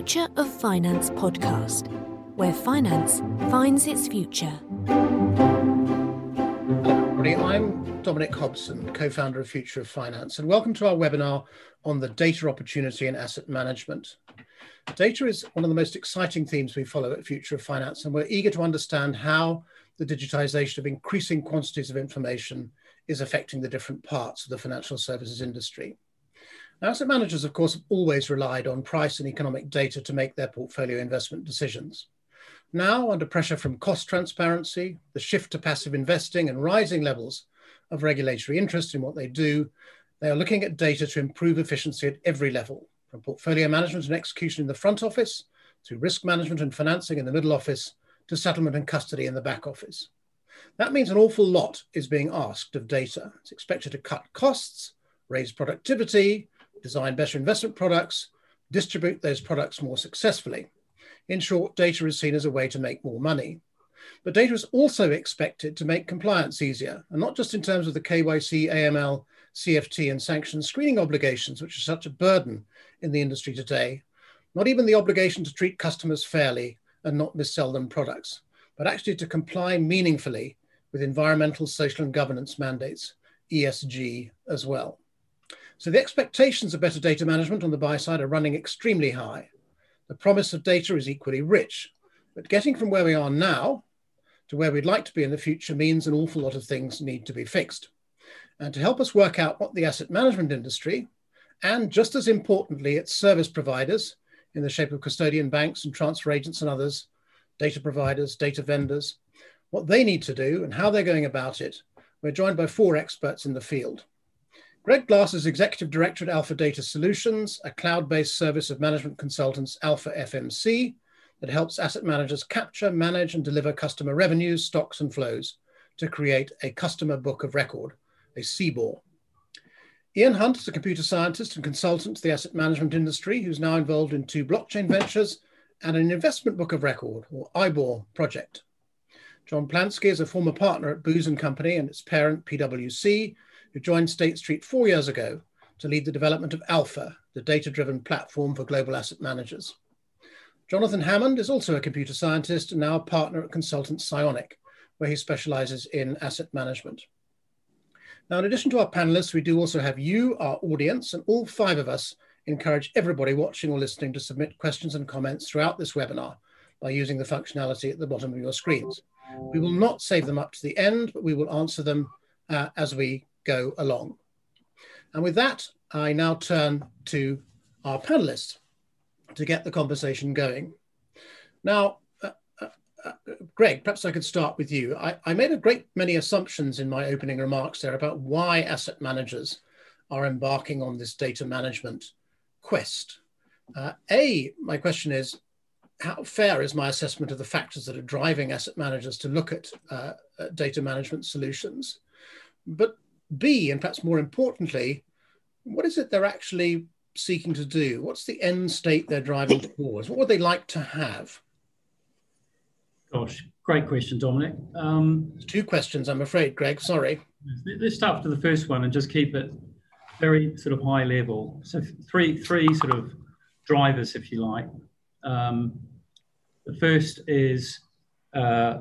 Future of Finance podcast, where finance finds its future. I'm Dominic Hobson, co founder of Future of Finance, and welcome to our webinar on the data opportunity in asset management. Data is one of the most exciting themes we follow at Future of Finance, and we're eager to understand how the digitization of increasing quantities of information is affecting the different parts of the financial services industry. Asset managers, of course, have always relied on price and economic data to make their portfolio investment decisions. Now, under pressure from cost transparency, the shift to passive investing, and rising levels of regulatory interest in what they do, they are looking at data to improve efficiency at every level, from portfolio management and execution in the front office, to risk management and financing in the middle office, to settlement and custody in the back office. That means an awful lot is being asked of data. It's expected to cut costs, raise productivity, design better investment products, distribute those products more successfully. In short, data is seen as a way to make more money. But data is also expected to make compliance easier, and not just in terms of the KYC, AML, CFT, and sanctions screening obligations, which are such a burden in the industry today, not even the obligation to treat customers fairly and not missell them products, but actually to comply meaningfully with environmental, social, and governance mandates, ESG as well. So the expectations of better data management on the buy side are running extremely high. The promise of data is equally rich, but getting from where we are now to where we'd like to be in the future means an awful lot of things need to be fixed. And to help us work out what the asset management industry, and just as importantly, its service providers in the shape of custodian banks and transfer agents and others, data providers, data vendors, what they need to do and how they're going about it, we're joined by four experts in the field. Greg Glass is Executive Director at Alpha Data Solutions, a cloud-based service of management consultants, Alpha FMC, that helps asset managers capture, manage, and deliver customer revenues, stocks, and flows to create a customer book of record, a CBOR. Ian Hunt is a computer scientist and consultant to the asset management industry who's now involved in two blockchain ventures and an investment book of record, or IBOR project. John Plansky is a former partner at Booz & Company and its parent PwC, who joined State Street four years ago to lead the development of Alpha, the data-driven platform for global asset managers. Jonathan Hammond is also a computer scientist and now a partner at consultant Sionic, where he specializes in asset management. Now, in addition to our panelists, we do also have you, our audience, and all five of us encourage everybody watching or listening to submit questions and comments throughout this webinar by using the functionality at the bottom of your screens. We will not save them up to the end, but we will answer them uh, as we go along. And with that, I now turn to our panelists to get the conversation going. Now, uh, uh, uh, Greg, perhaps I could start with you. I, I, made a great many assumptions in my opening remarks there about why asset managers are embarking on this data management quest. Uh, a, my question is, how fair is my assessment of the factors that are driving asset managers to look at data management solutions? But B, and perhaps more importantly, what is it they're actually seeking to do? What's the end state they're driving towards? What would they like to have? Gosh, great question, Dominic. Um, Two questions, I'm afraid, Greg. Sorry. Let's start with the first one and just keep it very sort of high level. So three, three sort of drivers, if you like. Um, the first is uh,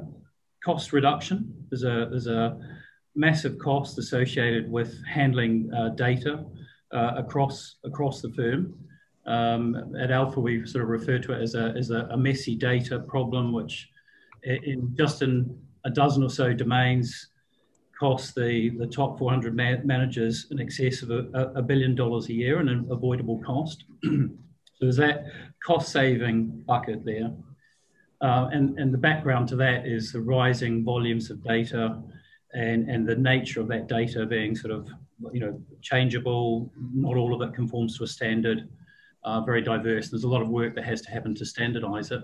cost reduction. There's a there's a massive cost associated with handling uh, data uh, across across the firm. Um, at Alpha, we sort of refer to it as a as a, a messy data problem, which in just in a dozen or so domains costs the, the top 400 ma- managers in excess of a, a, billion dollars a year in an avoidable cost. so there's that cost saving bucket there. Uh, and, and the background to that is the rising volumes of data and, and the nature of that data being sort of, you know, changeable, not all of it conforms to a standard, uh, very diverse. There's a lot of work that has to happen to standardize it.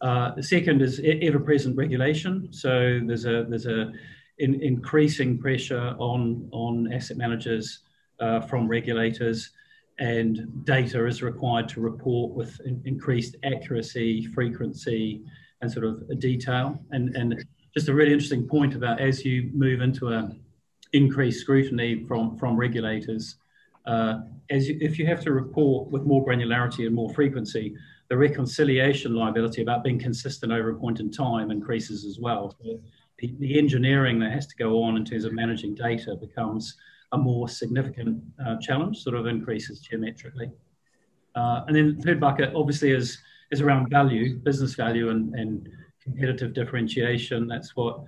Uh, the second is ever-present regulation. So there's a there's a in, increasing pressure on on asset managers uh, from regulators, and data is required to report with in, increased accuracy, frequency, and sort of detail. And and just a really interesting point about as you move into a increased scrutiny from from regulators, uh, as you, if you have to report with more granularity and more frequency, the reconciliation liability about being consistent over a point in time increases as well. So the, the, engineering that has to go on in terms of managing data becomes a more significant uh, challenge, sort of increases geometrically. Uh, and then the third bucket obviously is, is around value, business value and, and competitive differentiation. That's what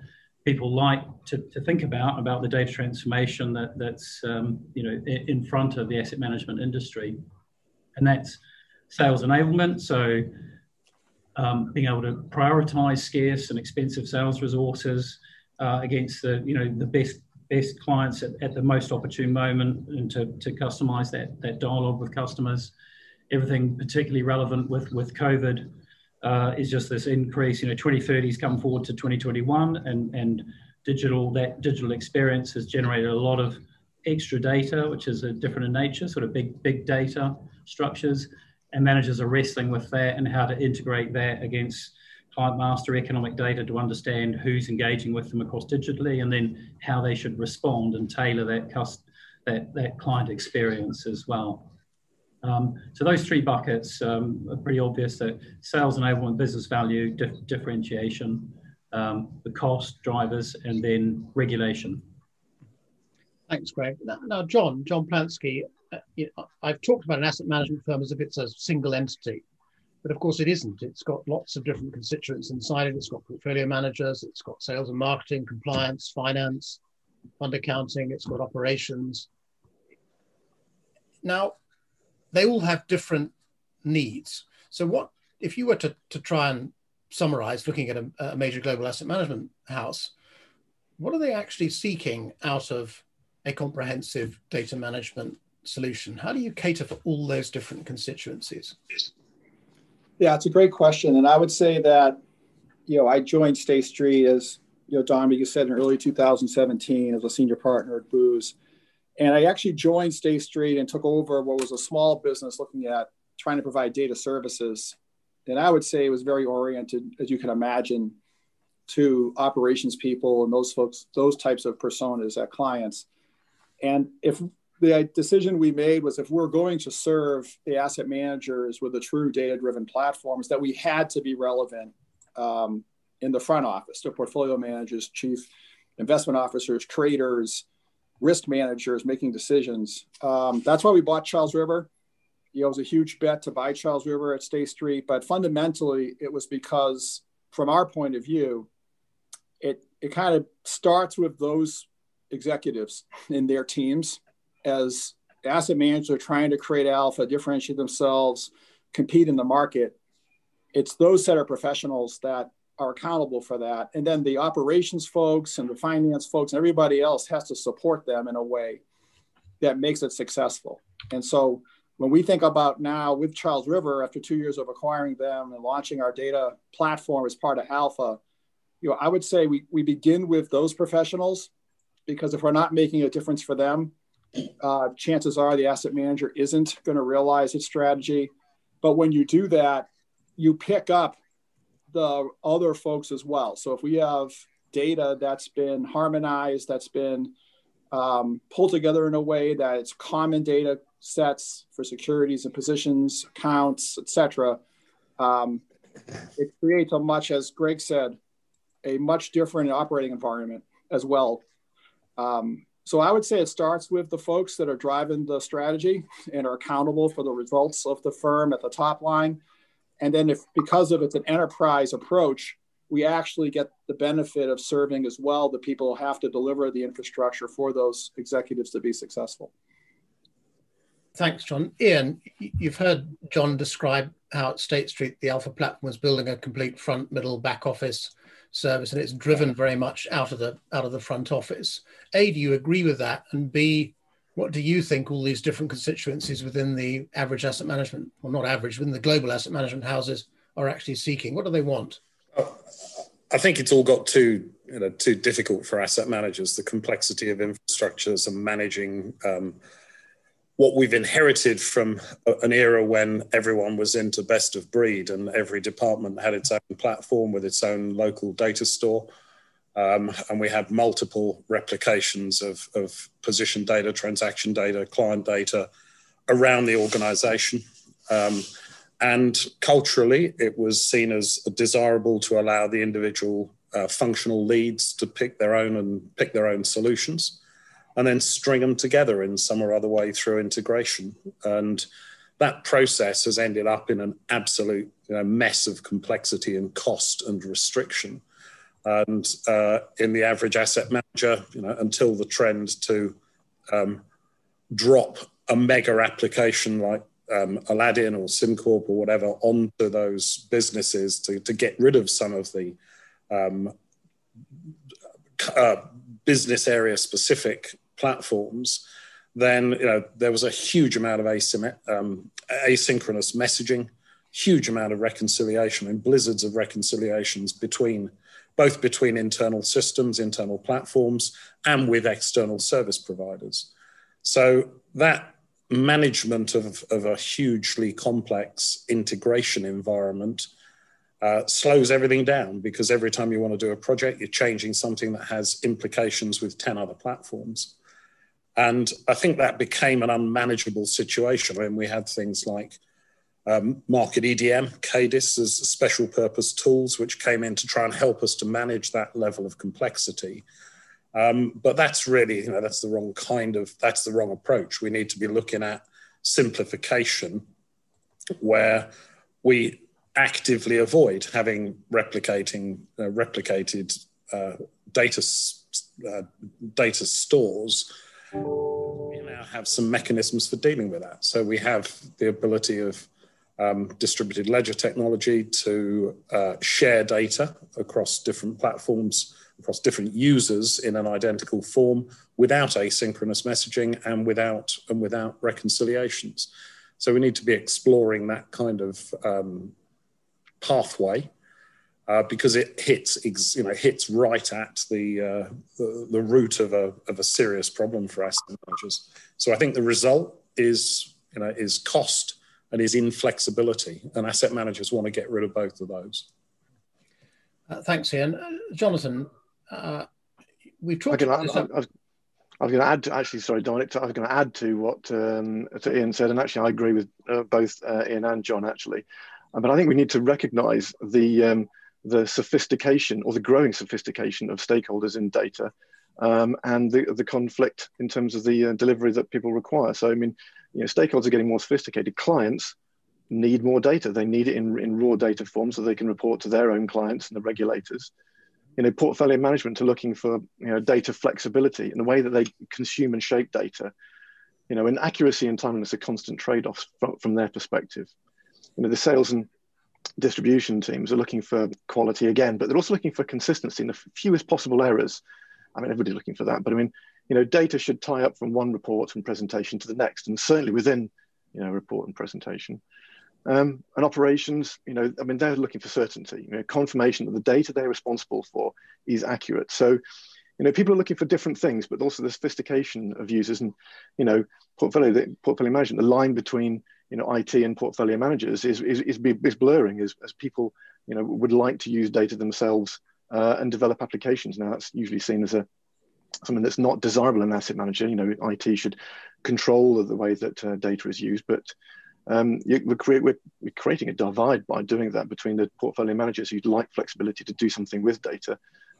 people like to, to think about, about the data transformation that, that's um, you know, in front of the asset management industry. And that's sales enablement. So um, being able to prioritize scarce and expensive sales resources uh, against the you know the best best clients at, at, the most opportune moment and to, to customize that that dialogue with customers. Everything particularly relevant with with COVID uh, is just this increase. You know, 2030's come forward to 2021, and and digital that digital experience has generated a lot of extra data, which is different in nature, sort of big big data structures and managers are wrestling with that and how to integrate that against client master economic data to understand who's engaging with them across digitally and then how they should respond and tailor that cost, that, that client experience as well. Um, so those three buckets um, are pretty obvious that sales enablement, business value, dif differentiation, um, the cost drivers, and then regulation. Thanks, Greg. Now, now John, John Plansky, uh, you know, I've talked about an asset management firm as if it's a single entity, but of course it isn't. It's got lots of different constituents inside it. It's got portfolio managers, it's got sales and marketing, compliance, finance, fund accounting, it's got operations. Now, they all have different needs. So, what if you were to, to try and summarize looking at a, a major global asset management house? What are they actually seeking out of a comprehensive data management solution? How do you cater for all those different constituencies? Yeah, it's a great question. And I would say that, you know, I joined State Street as, you know, Don, you said in early 2017 as a senior partner at Booz. And I actually joined State Street and took over what was a small business looking at trying to provide data services. And I would say it was very oriented, as you can imagine, to operations people and those folks, those types of personas at clients. And if the decision we made was if we're going to serve the asset managers with a true data driven platforms that we had to be relevant um, in the front office to portfolio managers chief investment officers traders risk managers making decisions. Um, that's why we bought charles river. You know, it was a huge bet to buy charles river at state street but fundamentally it was because from our point of view it, it kind of starts with those executives in their teams as asset managers trying to create alpha, differentiate themselves, compete in the market, it's those set of professionals that are accountable for that. And then the operations folks and the finance folks and everybody else has to support them in a way that makes it successful. And so when we think about now with Charles River, after two years of acquiring them and launching our data platform as part of Alpha, you know, I would say we, we begin with those professionals because if we're not making a difference for them, uh, chances are the asset manager isn't going to realize its strategy. But when you do that, you pick up the other folks as well. So if we have data that's been harmonized, that's been um, pulled together in a way that it's common data sets for securities and positions, accounts, etc. Um, it creates a much, as Greg said, a much different operating environment as well. Um, so I would say it starts with the folks that are driving the strategy and are accountable for the results of the firm at the top line. And then if because of it's an enterprise approach, we actually get the benefit of serving as well the people who have to deliver the infrastructure for those executives to be successful. Thanks, John. Ian, you've heard John describe how at State Street the Alpha platform was building a complete front, middle, back office service, and it's driven very much out of the out of the front office. A, do you agree with that? And B, what do you think all these different constituencies within the average asset management, well, not average, within the global asset management houses are actually seeking? What do they want? I think it's all got too you know too difficult for asset managers. The complexity of infrastructures and managing um, what we've inherited from an era when everyone was into best of breed and every department had its own platform with its own local data store. Um, and we had multiple replications of, of position data, transaction data, client data around the organization. Um, and culturally, it was seen as desirable to allow the individual uh, functional leads to pick their own and pick their own solutions, and then string them together in some or other way through integration. And that process has ended up in an absolute you know, mess of complexity and cost and restriction. And uh, in the average asset manager, you know, until the trend to um, drop a mega application like um, Aladdin or SimCorp or whatever onto those businesses to, to get rid of some of the um, uh, business area specific platforms, then you know there was a huge amount of um, asynchronous messaging, huge amount of reconciliation and blizzards of reconciliations between both between internal systems, internal platforms, and with external service providers. So that management of, of a hugely complex integration environment uh, slows everything down because every time you want to do a project, you're changing something that has implications with 10 other platforms. And I think that became an unmanageable situation when we had things like um, Markit EDM, CADIS as special purpose tools, which came in to try and help us to manage that level of complexity. Um, but that's really, you know, that's the wrong kind of, that's the wrong approach. We need to be looking at simplification where we actively avoid having replicating, uh, replicated uh, data, uh, data stores. We now have some mechanisms for dealing with that. So we have the ability of um, distributed ledger technology to uh, share data across different platforms across different users in an identical form without asynchronous messaging and without and without reconciliations. So we need to be exploring that kind of um, pathway uh, because it hits you know hits right at the, uh, the, the root of a of a serious problem for asset managers. So I think the result is you know is cost and is inflexibility, and asset managers want to get rid of both of those. Uh, thanks, Ian. Uh, Jonathan, uh, we've talked about this. I, I, I was going to add, to, actually, sorry, Dominic, I was going to add to what um, to Ian said, and actually, I agree with uh, both uh, Ian and John, actually. Uh, but I think we need to recognise the um, the sophistication or the growing sophistication of stakeholders in data, um, and the the conflict in terms of the uh, delivery that people require. So, I mean, you know, stakeholders are getting more sophisticated. Clients need more data; they need it in in raw data form so they can report to their own clients and the regulators you know, portfolio management are looking for you know data flexibility in the way that they consume and shape data. You know, and accuracy and timeliness are constant trade-offs from, from their perspective. You know, the sales and distribution teams are looking for quality again, but they're also looking for consistency and the fewest possible errors. I mean, everybody's looking for that, but I mean, you know, data should tie up from one report and presentation to the next, and certainly within, you know, report and presentation. Um, and operations, you know, I mean, they're looking for certainty, you know, confirmation that the data they're responsible for is accurate. So, you know, people are looking for different things, but also the sophistication of users and, you know, portfolio the portfolio management. The line between you know IT and portfolio managers is is is, is blurring as, as people you know would like to use data themselves uh, and develop applications. Now that's usually seen as a something that's not desirable in asset manager. You know, IT should control the way that uh, data is used, but um, we're, create, we're, we're, creating a divide by doing that between the portfolio managers who'd like flexibility to do something with data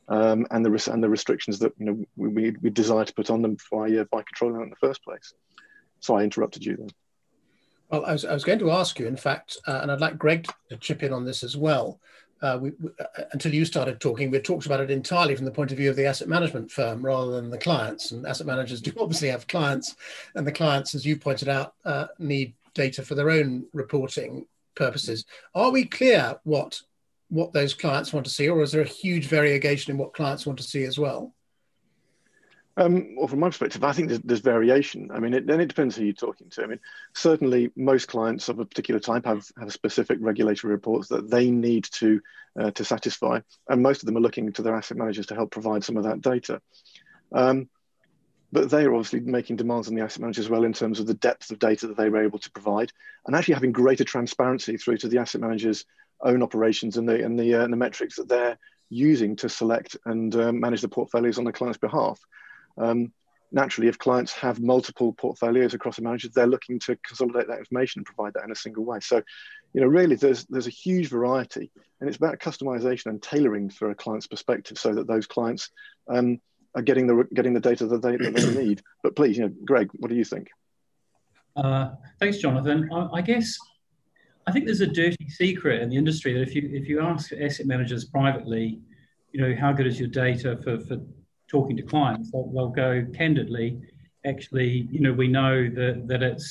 um, and the and the restrictions that you know we, we desire to put on them by uh, by controlling it in the first place. So I interrupted you then. Well, I was, I was going to ask you, in fact, uh, and I'd like Greg to chip in on this as well. Uh, we, uh, until you started talking, we talked about it entirely from the point of view of the asset management firm rather than the clients. And asset managers do obviously have clients, and the clients, as you pointed out, uh, need data for their own reporting purposes. Are we clear what what those clients want to see, or is there a huge variation in what clients want to see as well? Um, well, from my perspective, I think there's, there's variation. I mean, it, it depends who you're talking to. I mean, certainly most clients of a particular type have, have specific regulatory reports that they need to uh, to satisfy, and most of them are looking to their asset managers to help provide some of that data. Um, but they are obviously making demands on the asset manager as well in terms of the depth of data that they were able to provide and actually having greater transparency through to the asset manager's own operations and the, and the, uh, and the metrics that they're using to select and uh, manage the portfolios on the client's behalf. Um, naturally, if clients have multiple portfolios across the managers, they're looking to consolidate that information and provide that in a single way. So, you know, really, there's there's a huge variety, and it's about customization and tailoring for a client's perspective, so that those clients um, are getting the getting the data that they, that they need. But please, you know, Greg, what do you think? Uh, thanks, Jonathan. I, I, guess I think there's a dirty secret in the industry that if you if you ask asset managers privately, you know, how good is your data for, for talking to clients, they'll, they'll go candidly. Actually, you know, we know that that it's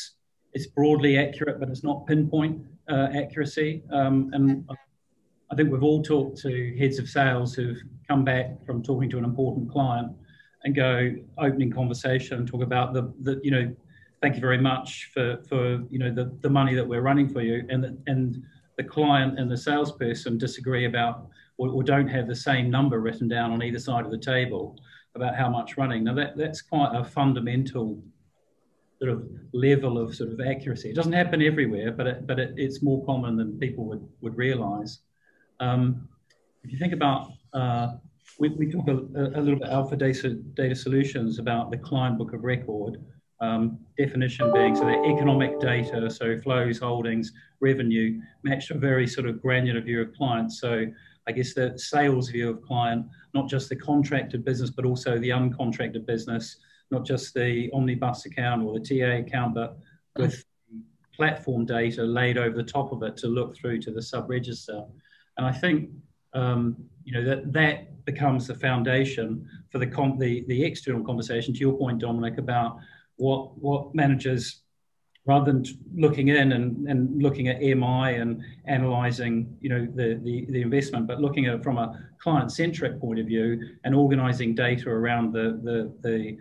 it's broadly accurate, but it's not pinpoint uh, accuracy. Um, and I think we've all talked to heads of sales who've come back from talking to an important client and go opening conversation, and talk about the, the you know, thank you very much for, for you know, the, the money that we're running for you. And, the, and the client and the salesperson disagree about or, or don't have the same number written down on either side of the table about how much running. Now that, that's quite a fundamental sort of level of sort of accuracy. It doesn't happen everywhere, but it, but it, it's more common than people would, would realize. Um, if you think about, uh, we, we talk a, a, little bit Alpha data, data Solutions about the client book of record. Um, definition being so the economic data, so flows, holdings, revenue, matched a very sort of granular view of clients. So I guess the sales view of client, not just the contracted business, but also the uncontracted business, not just the omnibus account or the TA account, but with platform data laid over the top of it to look through to the sub register. And I think um, you know that that becomes the foundation for the, the the external conversation. To your point, Dominic, about what what managers rather than looking in and, and looking at MI and analyzing, you know, the, the, the investment, but looking at it from a client-centric point of view and organizing data around the, the, the,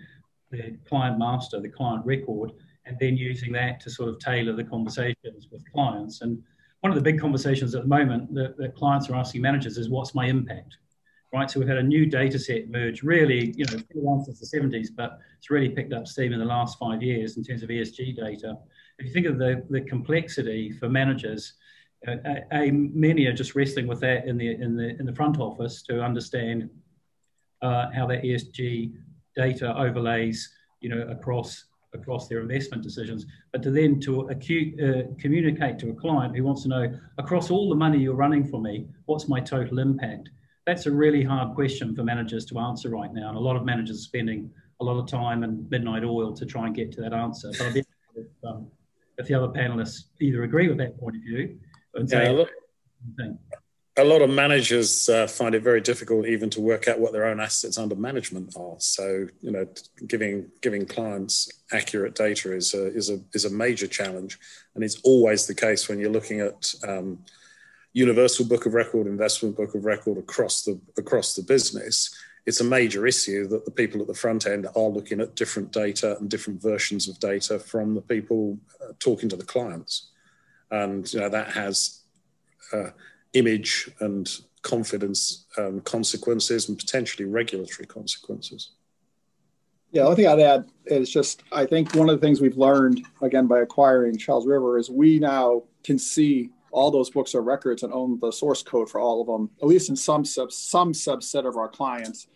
the client master, the client record, and then using that to sort of tailor the conversations with clients. And one of the big conversations at the moment that, that clients are asking managers is what's my impact? Right? So we've had a new data set merge, really, you know, it's been around since the 70s, but it's really picked up steam in the last five years in terms of ESG data. If you think of the, the complexity for managers, uh, a, many are just wrestling with that in the in the in the front office to understand uh, how that ESG data overlays, you know, across across their investment decisions. But to then to acute, uh, communicate to a client who wants to know across all the money you're running for me, what's my total impact? That's a really hard question for managers to answer right now. And a lot of managers are spending a lot of time and midnight oil to try and get to that answer. But I'd be if, um, if the other panelists either agree with that point of view and say, yeah, look, a lot of managers uh, find it very difficult even to work out what their own assets under management are. So, you know, giving giving clients accurate data is a, is a is a major challenge, and it's always the case when you're looking at um, universal book of record, investment book of record across the across the business, it's a major issue that the people at the front end are looking at different data and different versions of data from the people uh, talking to the clients, and you know that has uh, image and confidence um, consequences and potentially regulatory consequences. Yeah, the thing I'd add is just I think one of the things we've learned again by acquiring Charles River is we now can see all those books are records and own the source code for all of them, at least in some sub, some subset of our clients.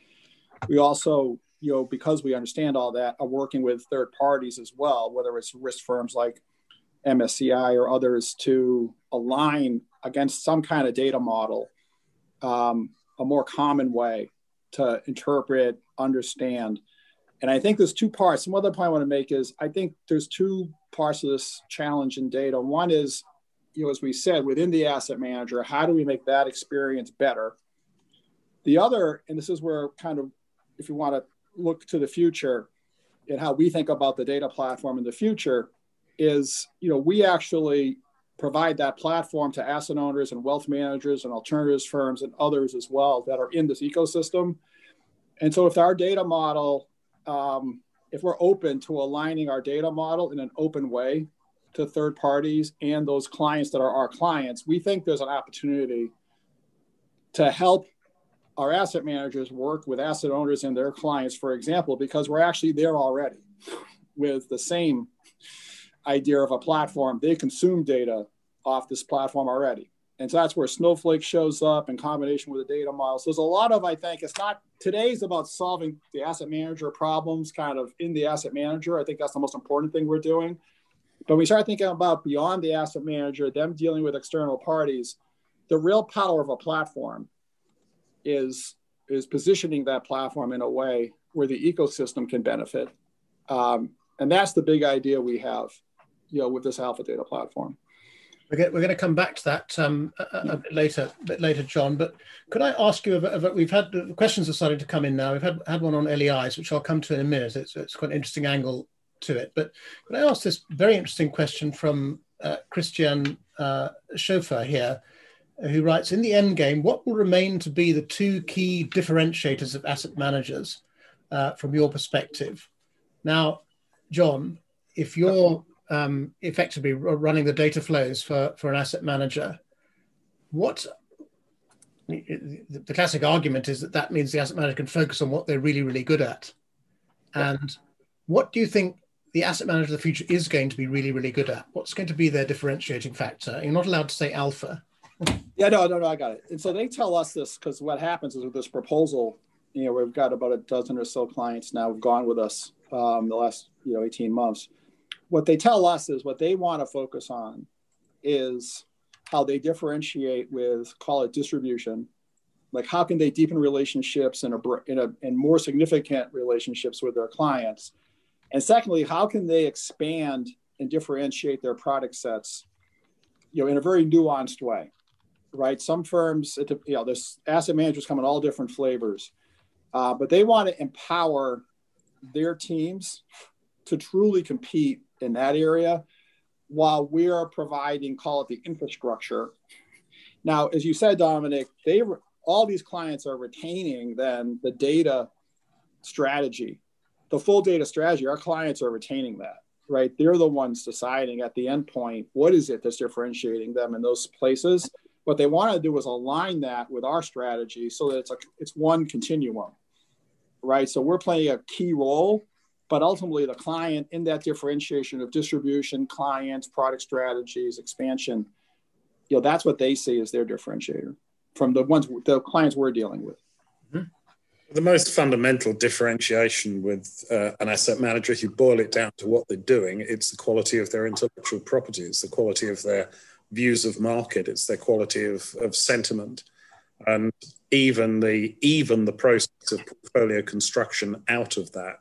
We also, you know, because we understand all that, are working with third parties as well, whether it's risk firms like MSCI or others to align against some kind of data model, um, a more common way to interpret, understand. And I think there's two parts. One other point I want to make is I think there's two parts of this challenge in data. One is you know, as we said, within the asset manager, how do we make that experience better? The other, and this is where kind of, if you want to look to the future and how we think about the data platform in the future, is you know we actually provide that platform to asset owners and wealth managers and alternatives firms and others as well that are in this ecosystem. And so, if our data model, um, if we're open to aligning our data model in an open way to third parties and those clients that are our clients, we think there's an opportunity to help our asset managers work with asset owners and their clients, for example, because we're actually there already with the same idea of a platform. They consume data off this platform already. And so that's where Snowflake shows up in combination with the data model. So there's a lot of, I think, it's not today's about solving the asset manager problems kind of in the asset manager. I think that's the most important thing we're doing. But we start thinking about beyond the asset manager, them dealing with external parties, the real power of a platform is, is positioning that platform in a way where the ecosystem can benefit. Um, and that's the big idea we have, you know, with this Alpha Data platform. We're going, to come back to that um, a, a, bit later, a bit later, John. But could I ask you? About, we've had the questions are starting to come in now. We've had had one on LEIs, which I'll come to in a minute. It's, it's quite an interesting angle to it. But could I ask this very interesting question from uh, Christian uh, Schofer here, who writes: In the end game, what will remain to be the two key differentiators of asset managers uh, from your perspective? Now, John, if you're um, effectively running the data flows for, for an asset manager, what the classic argument is that that means the asset manager can focus on what they're really, really good at. And what do you think the asset manager of the future is going to be really, really good at? What's going to be their differentiating factor? You're not allowed to say alpha. yeah, no, no, no, I got it. And so they tell us this because what happens is with this proposal, you know, we've got about a dozen or so clients now who've gone with us um, the last, you know, 18 months what they tell us is what they want to focus on is how they differentiate with call it distribution like how can they deepen relationships and a in a in more significant relationships with their clients and secondly how can they expand and differentiate their product sets you know in a very nuanced way right some firms you know there's asset managers come in all different flavors uh, but they want to empower their teams to truly compete in that area while we are providing, call it the infrastructure. Now, as you said, Dominic, they all these clients are retaining then the data strategy, the full data strategy. Our clients are retaining that, right? They're the ones deciding at the end point what is it that's differentiating them in those places. What they want to do is align that with our strategy so that it's a it's one continuum, right? So we're playing a key role but ultimately the client in that differentiation of distribution clients product strategies expansion you know that's what they see as their differentiator from the ones the clients we're dealing with. The most fundamental differentiation with uh, an asset manager if you boil it down to what they're doing it's the quality of their intellectual property it's the quality of their views of market it's their quality of, of sentiment and even the even the process of portfolio construction out of that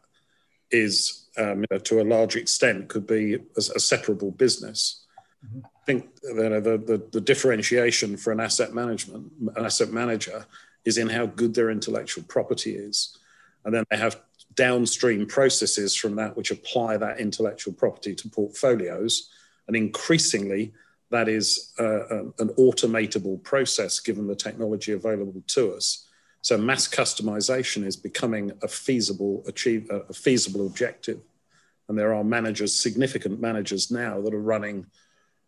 is, um, you know, to a large extent, could be a, a separable business. Mm-hmm. I think you know, the, the, the differentiation for an asset management, an asset manager, is in how good their intellectual property is, and then they have downstream processes from that which apply that intellectual property to portfolios, and increasingly that is uh, an automatable process given the technology available to us. So mass customization is becoming a feasible achieve a feasible objective, and there are managers, significant managers now that are running,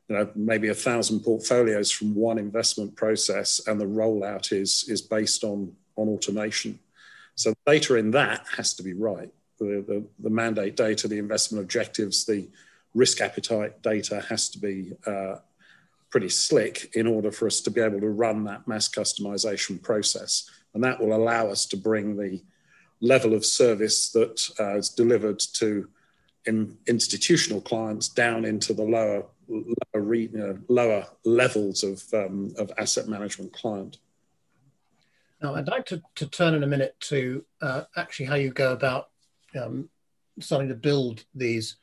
you know, maybe a thousand portfolios from one investment process, and the rollout is is based on on automation. So data in that has to be right. The, the, the mandate data, the investment objectives, the risk appetite data has to be uh, pretty slick in order for us to be able to run that mass customization process and that will allow us to bring the level of service that uh, is delivered to in institutional clients down into the lower lower, you know, lower levels of, um, of asset management client. Now, I'd like to, to turn in a minute to uh, actually how you go about um, starting to build these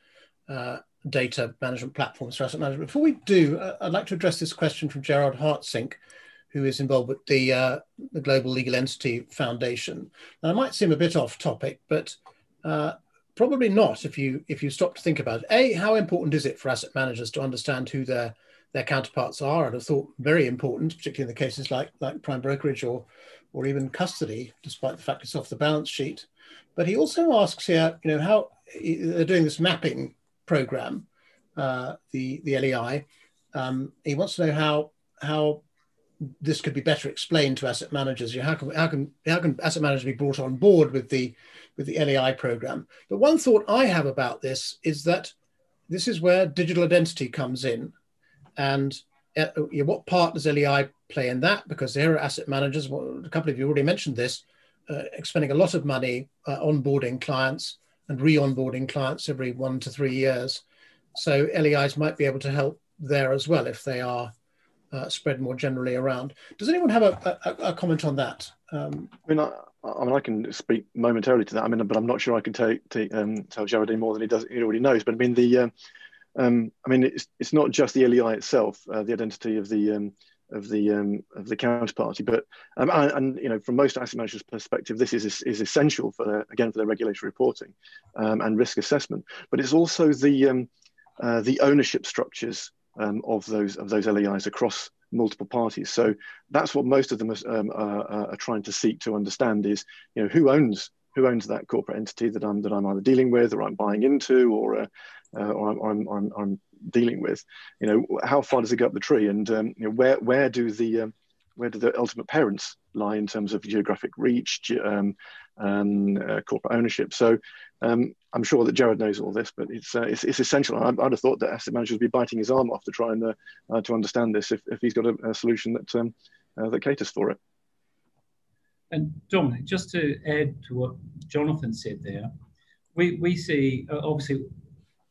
uh, data management platforms for asset management. Before we do, uh, I'd like to address this question from Gerard Hartsink, who is involved with the, uh, the Global Legal Entity Foundation. Now, it might seem a bit off topic, but uh, probably not if you if you stop to think about it. A, how important is it for asset managers to understand who their their counterparts are? I'd have thought very important, particularly in the cases like like prime brokerage or or even custody, despite the fact it's off the balance sheet. But he also asks here, you know, how they're doing this mapping program, uh, the the LEI. Um, he wants to know how how this could be better explained to asset managers. You know, how can how can how can asset managers be brought on board with the with the LEI program? But one thought I have about this is that this is where digital identity comes in, and uh, what part does LEI play in that? Because there are asset managers, well, a couple of you already mentioned this, uh, spending a lot of money uh, onboarding clients and re-onboarding clients every one to three years. So LEIs might be able to help there as well if they are uh, spread more generally around. Does anyone have a, a, a comment on that? Um, I mean, I, mean, I can speak momentarily to that. I mean, but I'm not sure I can take, take um, tell any more than he does. He already knows. But I mean, the, uh, um, I mean, it's it's not just the LEI itself, uh, the identity of the um, of the um, of the counterparty. But um, and, and, you know, from most asset managers' perspective, this is is essential for their, again for their regulatory reporting and risk assessment. But it's also the uh, the ownership structures um, of those of those LEIs across multiple parties. So that's what most of them are, um, are, are trying to seek to understand is you know who owns who owns that corporate entity that I'm that I'm either dealing with or I'm buying into or uh, uh, or, I'm, I'm, I'm, I'm dealing with. You know, how far does it go up the tree, and um, you know, where where do the um, where do the ultimate parents lie in terms of geographic reach, um, um, uh, corporate ownership? So um, I'm sure that Jared knows all this, but it's uh, it's, it's, essential. I, would have thought that asset managers would be biting his arm off to try and uh, to understand this if, if he's got a, a solution that um, uh, that caters for it. And Dominic, just to add to what Jonathan said there, we we see uh, obviously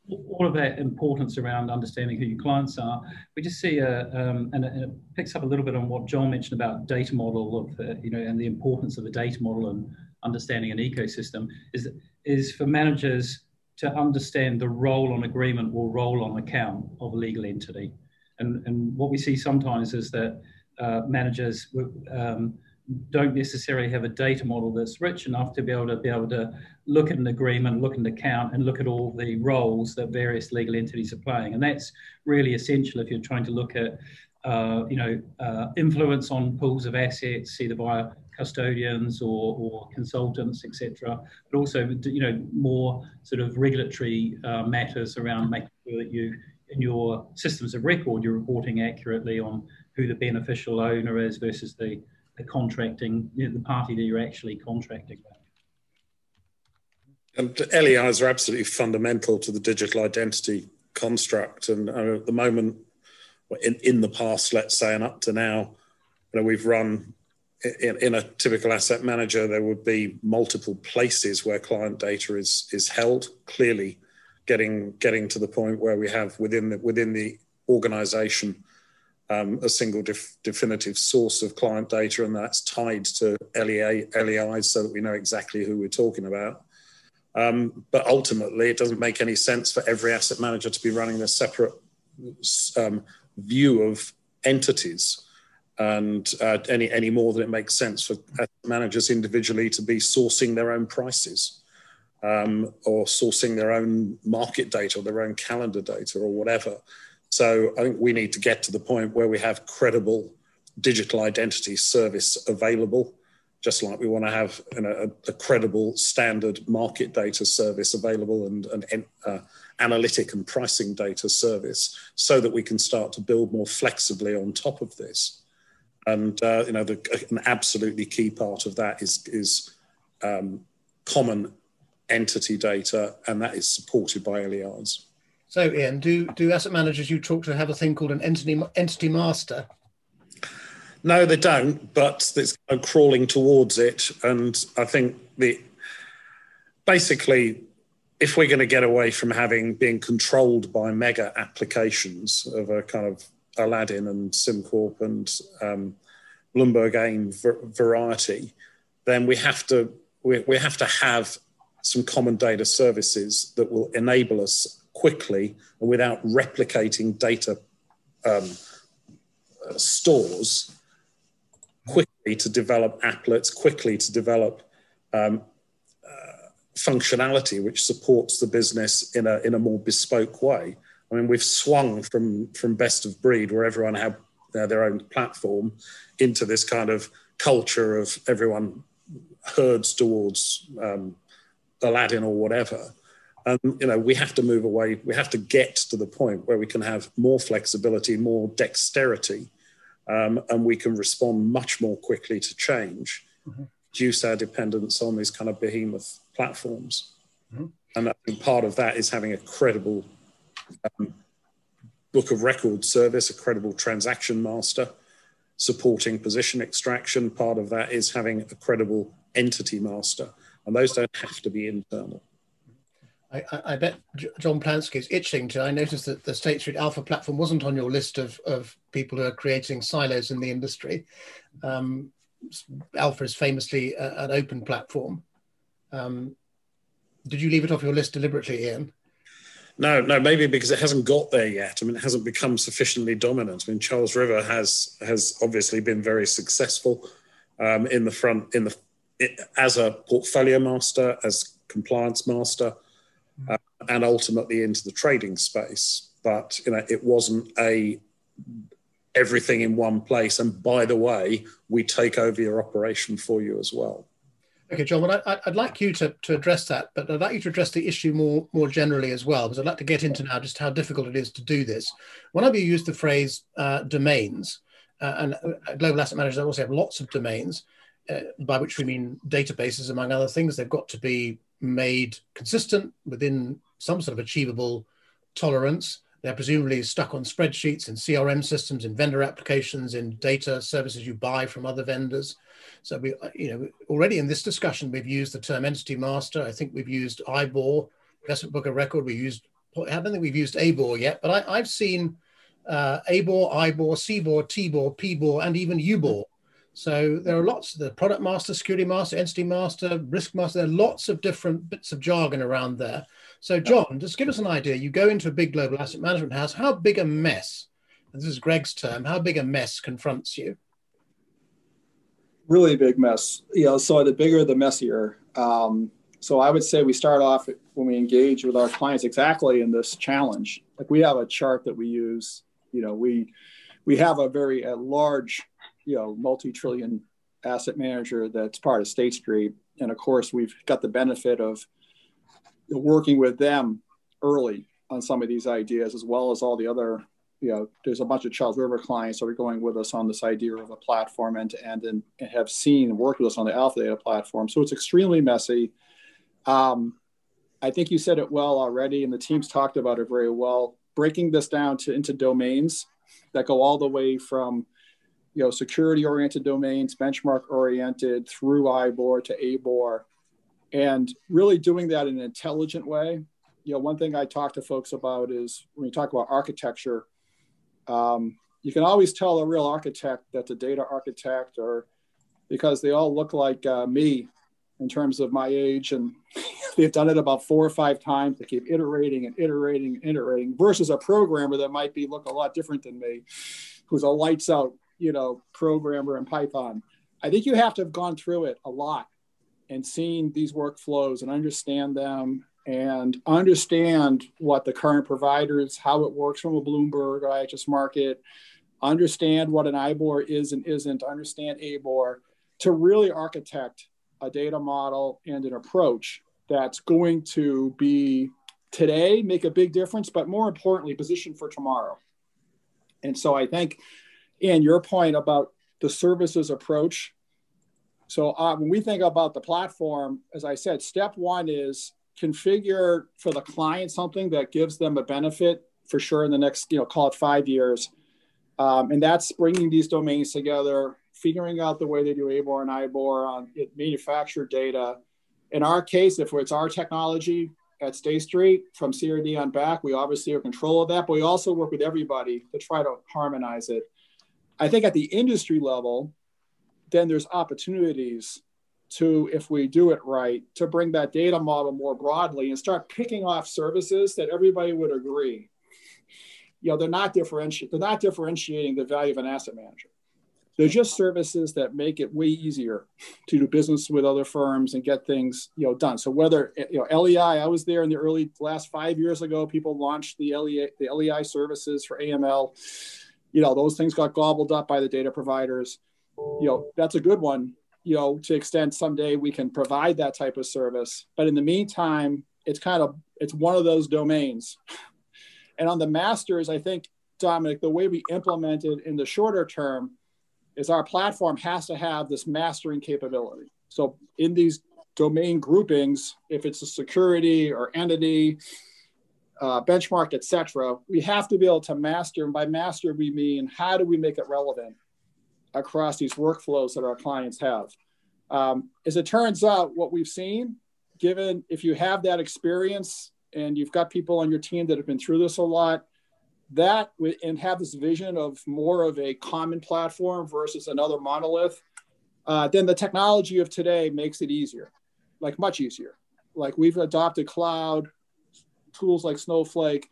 all of that importance around understanding who your clients are. We just see a, um, and, it, and, it, picks up a little bit on what John mentioned about data model of, uh, you know, and the importance of a data model and understanding an ecosystem is, is for managers to understand the role on agreement or role on account of a legal entity. And, and what we see sometimes is that uh, managers um, don't necessarily have a data model that's rich enough to be able to be able to look at an agreement, look at an account, and look at all the roles that various legal entities are playing. And that's really essential if you're trying to look at, uh, you know, uh, influence on pools of assets, either via custodians or, or consultants, etc. But also, you know, more sort of regulatory uh, matters around making sure that you, in your systems of record, you're reporting accurately on who the beneficial owner is versus the the contracting, you know, the party that you're actually contracting with. And LEIs are absolutely fundamental to the digital identity construct. And uh, at the moment, in, in the past, let's say, and up to now, you know, we've run in, in, a typical asset manager, there would be multiple places where client data is is held. Clearly, getting getting to the point where we have within the within the organization um, a single def- definitive source of client data, and that's tied to LEA, LEIs so that we know exactly who we're talking about. Um, but ultimately, it doesn't make any sense for every asset manager to be running a separate um, view of entities, and uh, any any more than it makes sense for managers individually to be sourcing their own prices. Um, or sourcing their own market data or their own calendar data or whatever. So I think we need to get to the point where we have credible digital identity service available, just like we want to have you know, a, a, credible standard market data service available and an uh, analytic and pricing data service, so that we can start to build more flexibly on top of this. And uh, you know, the, an absolutely key part of that is is um, common entity data, and that is supported by LEIs. So, Ian, do do asset managers you talk to have a thing called an entity entity master? No, they don't, but it's kind of crawling towards it. And I think the basically, if we're going to get away from having being controlled by mega applications of a kind of Aladdin and SimCorp and um, Bloomberg AIM variety, then we have to we, we have to have some common data services that will enable us quickly and without replicating data um, stores quickly to develop applets, quickly to develop um, uh, functionality which supports the business in a, in a more bespoke way. I mean, we've swung from, from best of breed, where everyone had uh, their own platform, into this kind of culture of everyone herds towards um, Aladdin or whatever. And you know, we have to move away. We have to get to the point where we can have more flexibility, more dexterity, um, and we can respond much more quickly to change. Mm-hmm. Reduce our dependence on these kind of behemoth platforms. Mm-hmm. And I think part of that is having a credible um, book of record service, a credible transaction master, supporting position extraction. Part of that is having a credible entity master, and those don't have to be internal. I, I, bet John Plansky is itching to. I noticed that the State Street Alpha platform wasn't on your list of, of people who are creating silos in the industry. Um, Alpha is famously a, an open platform. Um, did you leave it off your list deliberately, Ian? No, no, maybe because it hasn't got there yet. I mean, it hasn't become sufficiently dominant. I mean, Charles River has has obviously been very successful um, in the front in the as a portfolio master, as compliance master, uh, and ultimately into the trading space. But you know, it wasn't a everything in one place. And by the way, we take over your operation for you as well. Okay, John, well, I, would like you to, to address that, but I'd like you to address the issue more, more generally as well, because I'd like to get into now just how difficult it is to do this. One of you used the phrase uh, domains, uh, and uh, global asset managers also have lots of domains, uh, by which we mean databases, among other things. They've got to be made consistent within some sort of achievable tolerance. They're presumably stuck on spreadsheets and CRM systems, in vendor applications, in data services you buy from other vendors. So we, uh, you know, already in this discussion, we've used the term entity master. I think we've used IBOR, investment book of record. We used, I don't think we've used ABOR yet, but I, have seen uh, ABOR, IBOR, CBOR, TBOR, PBOR, and even UBOR. So there are lots, of the product master, security master, entity master, risk master, there are lots of different bits of jargon around there. So John, just give us an idea. You go into a big global asset management house, how big a mess, this is Greg's term, how big a mess confronts you? really big mess. You know, so the bigger, the messier. Um, so I would say we start off when we engage with our clients exactly in this challenge. Like we have a chart that we use. You know, we we have a very a large, you know, multi-trillion asset manager that's part of State Street, and of course we've got the benefit of working with them early on some of these ideas, as well as all the other you know, there's a bunch of Charles River clients that are going with us on this idea of a platform end to end and, have seen and worked with us on the Alpha Data platform. So it's extremely messy. Um, I think you said it well already, and the teams talked about it very well. Breaking this down to into domains that go all the way from you know security oriented domains, benchmark oriented through IBOR to ABOR, and really doing that in an intelligent way. You know, one thing I talk to folks about is when you talk about architecture, um, you can always tell a real architect that's a data architect or because they all look like uh, me in terms of my age and they've done it about four or five times they keep iterating and iterating and iterating versus a programmer that might be look a lot different than me who's a lights out you know programmer in python i think you have to have gone through it a lot and seen these workflows and understand them and understand what the current providers, how it works from a Bloomberg or IHS Markit, understand what an IBOR is and isn't, understand ABOR, to really architect a data model and an approach that's going to be today, make a big difference, but more importantly, position for tomorrow. And so I think, in your point about the services approach, so uh, when we think about the platform, as I said, step one is configure for the client something that gives them a benefit for sure in the next, you know, call it five years. Um, and that's bringing these domains together, figuring out the way they do ABOR and IBOR on it, manufactured data. In our case, if it's our technology at State Street from CRD on back, we obviously are control of that, but we also work with everybody to try to harmonize it. I think at the industry level, then there's opportunities to, if we do it right, to bring that data model more broadly and start picking off services that everybody would agree. You know, they're not differentiating, they're not differentiating the value of an asset manager. They're just services that make it way easier to do business with other firms and get things, you know, done. So whether you know LEI, I was there in the early last five years ago. People launched the LEI, the LEI services for AML. You know, those things got gobbled up by the data providers. You know, that's a good one you know, to extent someday we can provide that type of service. But in the meantime, it's kind of it's one of those domains. And on the masters, I think Dominic, the way we implement it in the shorter term is our platform has to have this mastering capability. So in these domain groupings, if it's a security or entity, uh, benchmarked, etc. We have to be able to master, and by master we mean how do we make it relevant across these workflows that our clients have. Um, as it turns out, what we've seen, given if you have that experience and you've got people on your team that have been through this a lot, that and have this vision of more of a common platform versus another monolith, uh, then the technology of today makes it easier, like much easier. Like we've adopted cloud tools like Snowflake,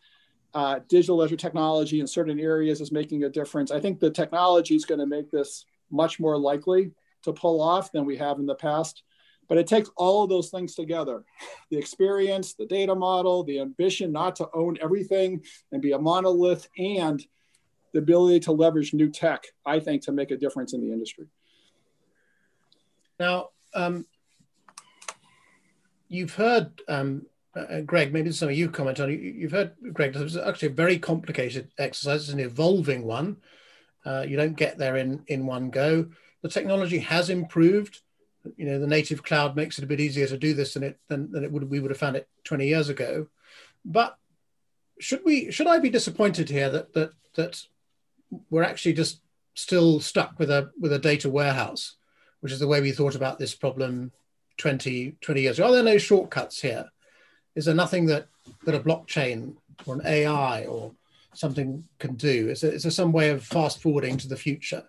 uh, digital ledger technology in certain areas is making a difference. I think the technology is going to make this much more likely to pull off than we have in the past. But it takes all of those things together the experience, the data model, the ambition not to own everything and be a monolith, and the ability to leverage new tech, I think, to make a difference in the industry. Now, um, you've heard, um, uh, Greg, maybe some of you comment on it. You've heard, Greg, is actually a very complicated exercise. It's an evolving one. Uh, you don't get there in, in one go. The technology has improved you know the native cloud makes it a bit easier to do this than it than, than it would we would have found it 20 years ago but should we should i be disappointed here that that that we're actually just still stuck with a with a data warehouse which is the way we thought about this problem 20 20 years ago are there no shortcuts here is there nothing that that a blockchain or an ai or something can do is there, is there some way of fast forwarding to the future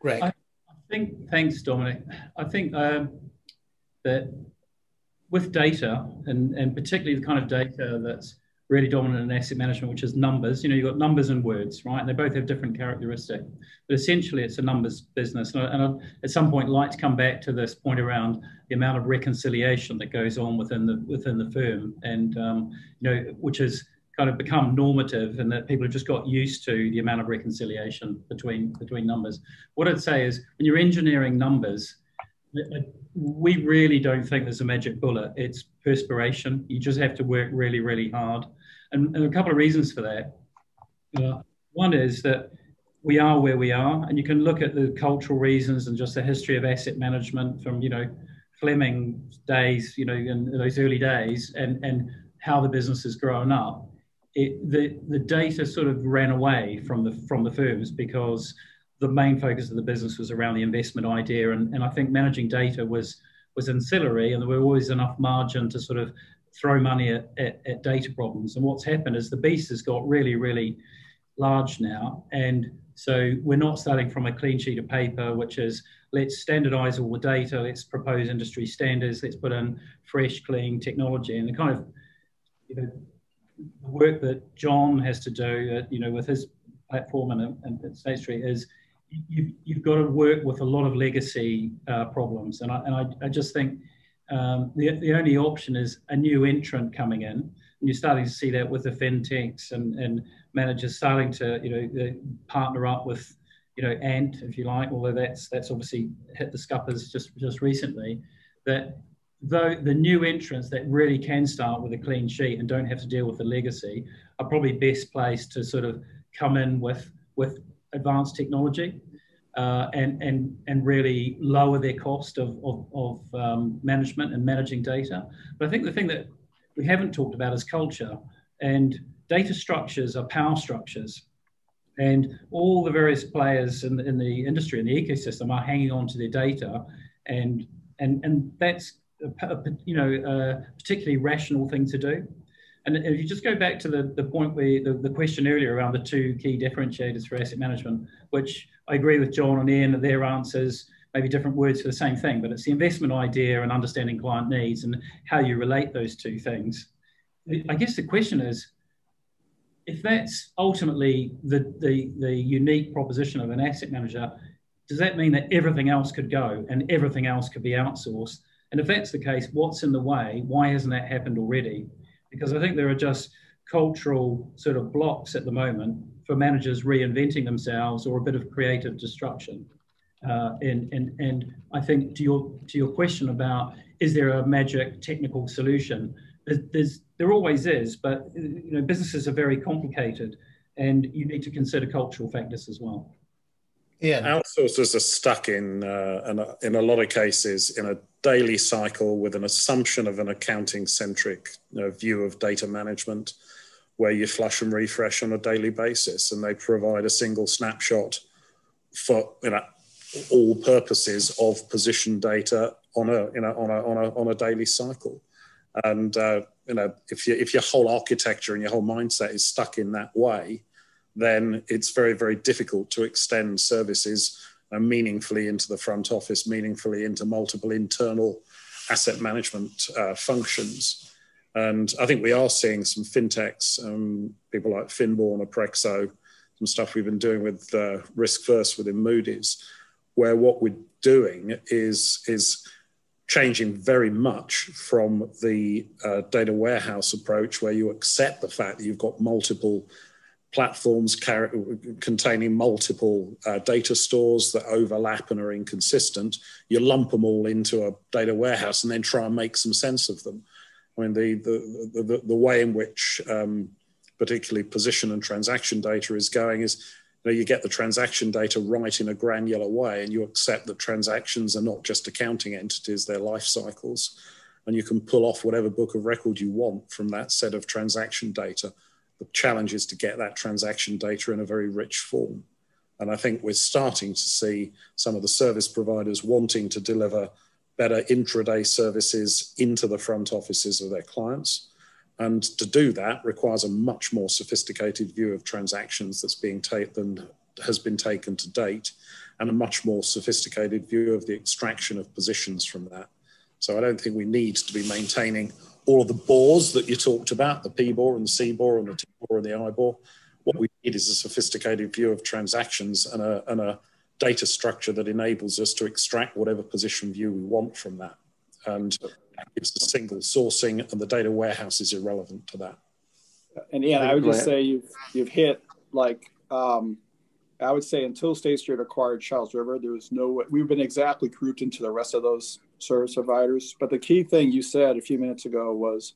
greg I- think, thanks, Dominic. I think um, that with data, and, and particularly the kind of data that's really dominant in asset management, which is numbers, you know, you've got numbers and words, right? And they both have different characteristics. But essentially, it's a numbers business. And, and at some point, like to come back to this point around the amount of reconciliation that goes on within the within the firm, and um, you know, which is kind of become normative and that people have just got used to the amount of reconciliation between between numbers. What I'd say is when you're engineering numbers, we really don't think there's a magic bullet. It's perspiration. You just have to work really, really hard. And, and a couple of reasons for that. Uh, one is that we are where we are, and you can look at the cultural reasons and just the history of asset management from, you know, Fleming days, you know, in those early days, and, and how the business has grown up it, the, the data sort of ran away from the, from the firms because the main focus of the business was around the investment idea. And, and I think managing data was, was ancillary and there were always enough margin to sort of throw money at, at, at data problems. And what's happened is the beast has got really, really large now. And so we're not starting from a clean sheet of paper, which is let's standardize all the data, let's propose industry standards, let's put in fresh, clean technology. And the kind of you know, the work that John has to do, uh, you know, with his platform and, and State Street is you've, you've got to work with a lot of legacy uh, problems. And I, and I, I just think um, the, the only option is a new entrant coming in. And you're starting to see that with the fintechs and, and managers starting to, you know, partner up with, you know, Ant, if you like, although that's that's obviously hit the scuppers just just recently. That though the new entrants that really can start with a clean sheet and don't have to deal with the legacy are probably best placed to sort of come in with with advanced technology uh, and and and really lower their cost of of, of um, management and managing data. But I think the thing that we haven't talked about is culture and data structures are power structures. And all the various players in the, in the industry and the ecosystem are hanging on to their data, and and and that's a, you know, a particularly rational thing to do. And if you just go back to the, the point where the, the question earlier around the two key differentiators for asset management, which I agree with John and Ian their answers, maybe different words for the same thing, but it's the investment idea and understanding client needs and how you relate those two things. I guess the question is, if that's ultimately the, the, the unique proposition of an asset manager, does that mean that everything else could go and everything else could be outsourced? And if that's the case, what's in the way? Why hasn't that happened already? Because I think there are just cultural sort of blocks at the moment for managers reinventing themselves or a bit of creative destruction. Uh, and, and, and I think to your, to your question about is there a magic technical solution, there's, there's, there always is, but you know, businesses are very complicated and you need to consider cultural factors as well. Yeah, outsourcers are stuck in uh, in, a, in a lot of cases in a daily cycle with an assumption of an accounting centric you know, view of data management where you flush and refresh on a daily basis and they provide a single snapshot for you know all purposes of position data on a you know on a on a, on a daily cycle. And uh, you know if you if your whole architecture and your whole mindset is stuck in that way then it's very very difficult to extend services uh, meaningfully into the front office, meaningfully into multiple internal asset management uh, functions. And I think we are seeing some fintechs, um, people like Finbourne or Prexo, some stuff we've been doing with uh, RiskFirst within Moody's, where what we're doing is, is changing very much from the uh, data warehouse approach, where you accept the fact that you've got multiple platforms containing multiple uh, data stores that overlap and are inconsistent, you lump them all into a data warehouse and then try and make some sense of them. I mean, the, the, the, the way in which um, particularly position and transaction data is going is you, know, you get the transaction data right in a granular way and you accept that transactions are not just accounting entities, they're life cycles. And you can pull off whatever book of record you want from that set of transaction data the challenge is to get that transaction data in a very rich form. And I think we're starting to see some of the service providers wanting to deliver better intraday services into the front offices of their clients. And to do that requires a much more sophisticated view of transactions that's being taken has been taken to date, and a much more sophisticated view of the extraction of positions from that. So I don't think we need to be maintaining all of the bores that you talked about, the PBOR and the CBOR and the T bore and the IBOR. What we need is a sophisticated view of transactions and a, and a data structure that enables us to extract whatever position view we want from that. And it's a single sourcing, and the data warehouse is irrelevant to that. And Ian, I would just say you've you've hit like um, I would say until State Street acquired Charles River, there was no we've been exactly grouped into the rest of those service providers. But the key thing you said a few minutes ago was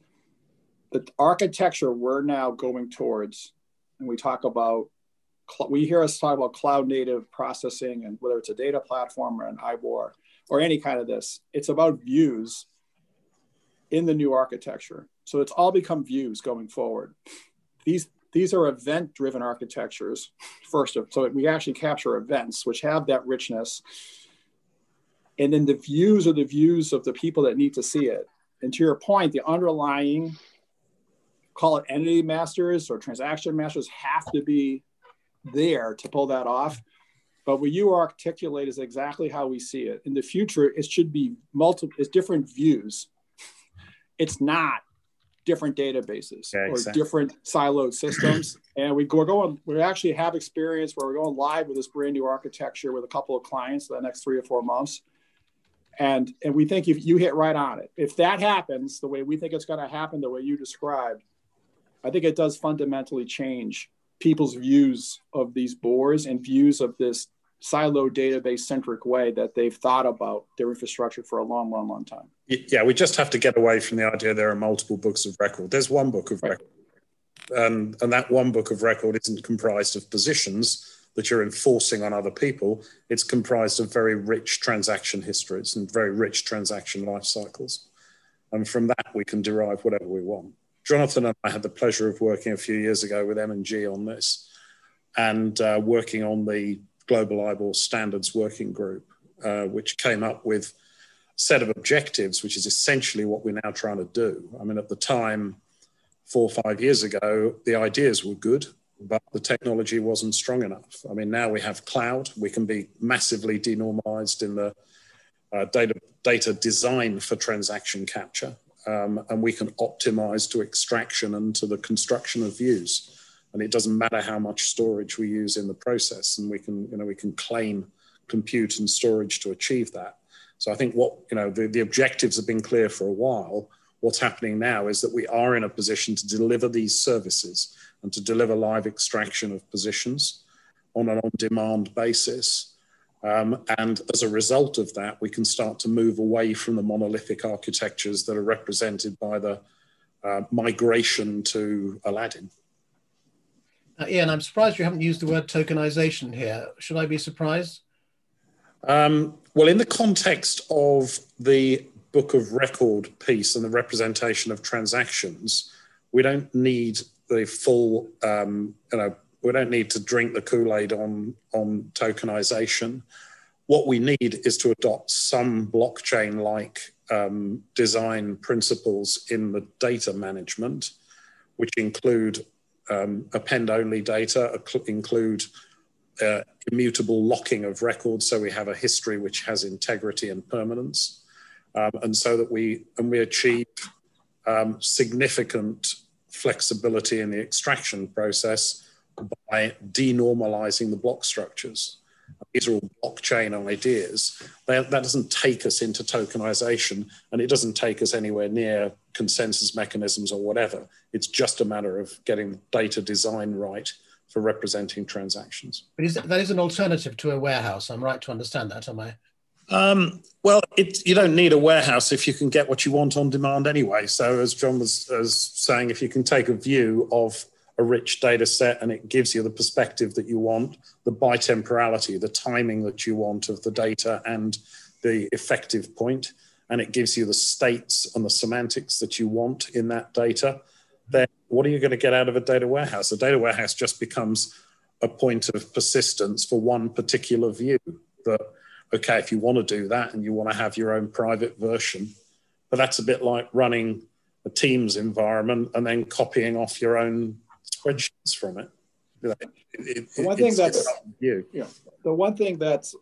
the architecture we're now going towards, and we talk about we hear us talk about cloud native processing and whether it's a data platform or an IBOR or any kind of this, it's about views in the new architecture. So it's all become views going forward. These these are event driven architectures first of so we actually capture events which have that richness and then the views are the views of the people that need to see it and to your point the underlying call it entity masters or transaction masters have to be there to pull that off but what you articulate is exactly how we see it in the future it should be multiple it's different views it's not different databases yeah, or exactly. different siloed systems. and we, we're going, we actually have experience where we're going live with this brand new architecture with a couple of clients for the next three or four months. And, and we think if you hit right on it, if that happens the way we think it's going to happen, the way you described, I think it does fundamentally change people's views of these bores and views of this silo database centric way that they've thought about their infrastructure for a long, long, long time. Yeah, we just have to get away from the idea there are multiple books of record. There's one book of right. record. And, and that one book of record isn't comprised of positions that you're enforcing on other people. It's comprised of very rich transaction histories and very rich transaction life cycles. And from that, we can derive whatever we want. Jonathan and I had the pleasure of working a few years ago with M&G on this and uh, working on the Global IBOR Standards Working Group, uh, which came up with a set of objectives, which is essentially what we're now trying to do. I mean, at the time, four or five years ago, the ideas were good, but the technology wasn't strong enough. I mean, now we have cloud, we can be massively denormalized in the uh, data, data design for transaction capture, um, and we can optimize to extraction and to the construction of views. And it doesn't matter how much storage we use in the process and we can you know we can claim compute and storage to achieve that. So i think what you know the, the objectives have been clear for a while. What's happening now is that we are in a position to deliver these services and to deliver live extraction of positions on an on-demand basis um, and as a result of that we can start to move away from the monolithic architectures that are represented by the uh, migration to aladdin uh, Ian, I'm surprised you haven't used the word tokenization here. Should I be surprised? Um, well, in the context of the book of record piece and the representation of transactions, we don't need the full, um, you know, we don't need to drink the Kool-Aid on, on tokenization. What we need is to adopt some blockchain-like um, design principles in the data management, which include um, append-only data, include uh, immutable locking of records, so we have a history which has integrity and permanence, um, and so that we and we achieve um, significant flexibility in the extraction process by denormalizing the block structures. These are all blockchain ideas. That, doesn't take us into tokenization and it doesn't take us anywhere near consensus mechanisms or whatever. It's just a matter of getting data design right for representing transactions. But is that, that is an alternative to a warehouse. I'm right to understand that, am I? Um, well, it, you don't need a warehouse if you can get what you want on demand anyway. So, as John was, saying, if you can take a view of a rich data set and it gives you the perspective that you want, the bitemporality, the timing that you want of the data and the effective point, and it gives you the states and the semantics that you want in that data, then what are you going to get out of a data warehouse? A data warehouse just becomes a point of persistence for one particular view that, okay, if you want to do that and you want to have your own private version, but that's a bit like running a Teams environment and then copying off your own spreadsheets from it. it, it the one thing that's you. Yeah, the one thing that's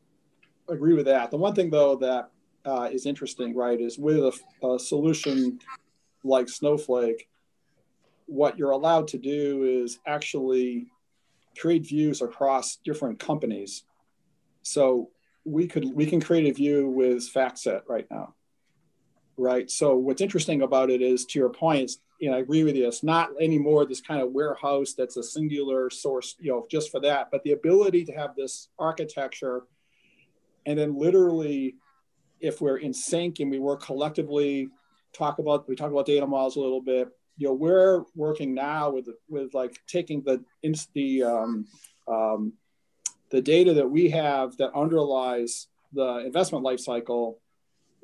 I agree with that. The one thing though that uh, is interesting, right, is with a, a solution like Snowflake, what you're allowed to do is actually create views across different companies. So we could we can create a view with FactSet right now, right? So what's interesting about it is, to your point, you know, I agree with you. It's not anymore this kind of warehouse that's a singular source, you know, just for that, but the ability to have this architecture, and then literally, if we're in sync and we work collectively, talk about we talk about data models a little bit you know we're working now with with like taking the the um, um, the data that we have that underlies the investment lifecycle,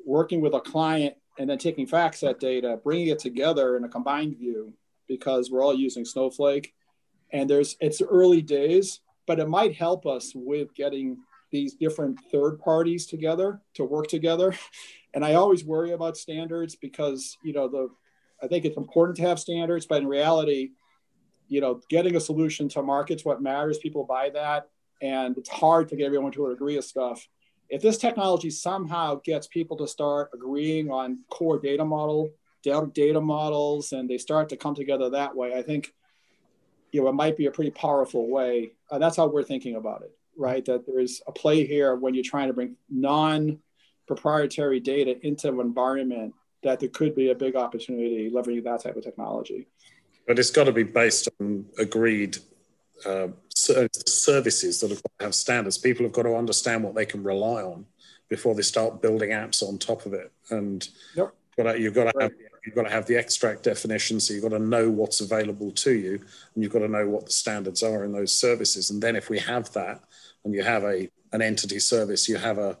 working with a client and then taking FactSet data, bringing it together in a combined view because we're all using Snowflake, and there's it's early days, but it might help us with getting these different third parties together to work together. And I always worry about standards because you know the I think it's important to have standards, but in reality, you know, getting a solution to markets what matters. People buy that, and it's hard to get everyone to agree with stuff. If this technology somehow gets people to start agreeing on core data model, data models, and they start to come together that way, I think you know it might be a pretty powerful way. Uh, that's how we're thinking about it, right? That there is a play here when you're trying to bring non-proprietary data into an environment that there could be a big opportunity leveraging that type of technology. But it's got to be based on agreed uh, services that have got to have standards. People have got to understand what they can rely on before they start building apps on top of it. And yep. you've got to have you've got to have the extract definition, so you've got to know what's available to you, and you've got to know what the standards are in those services. And then if we have that, and you have a an entity service, you have a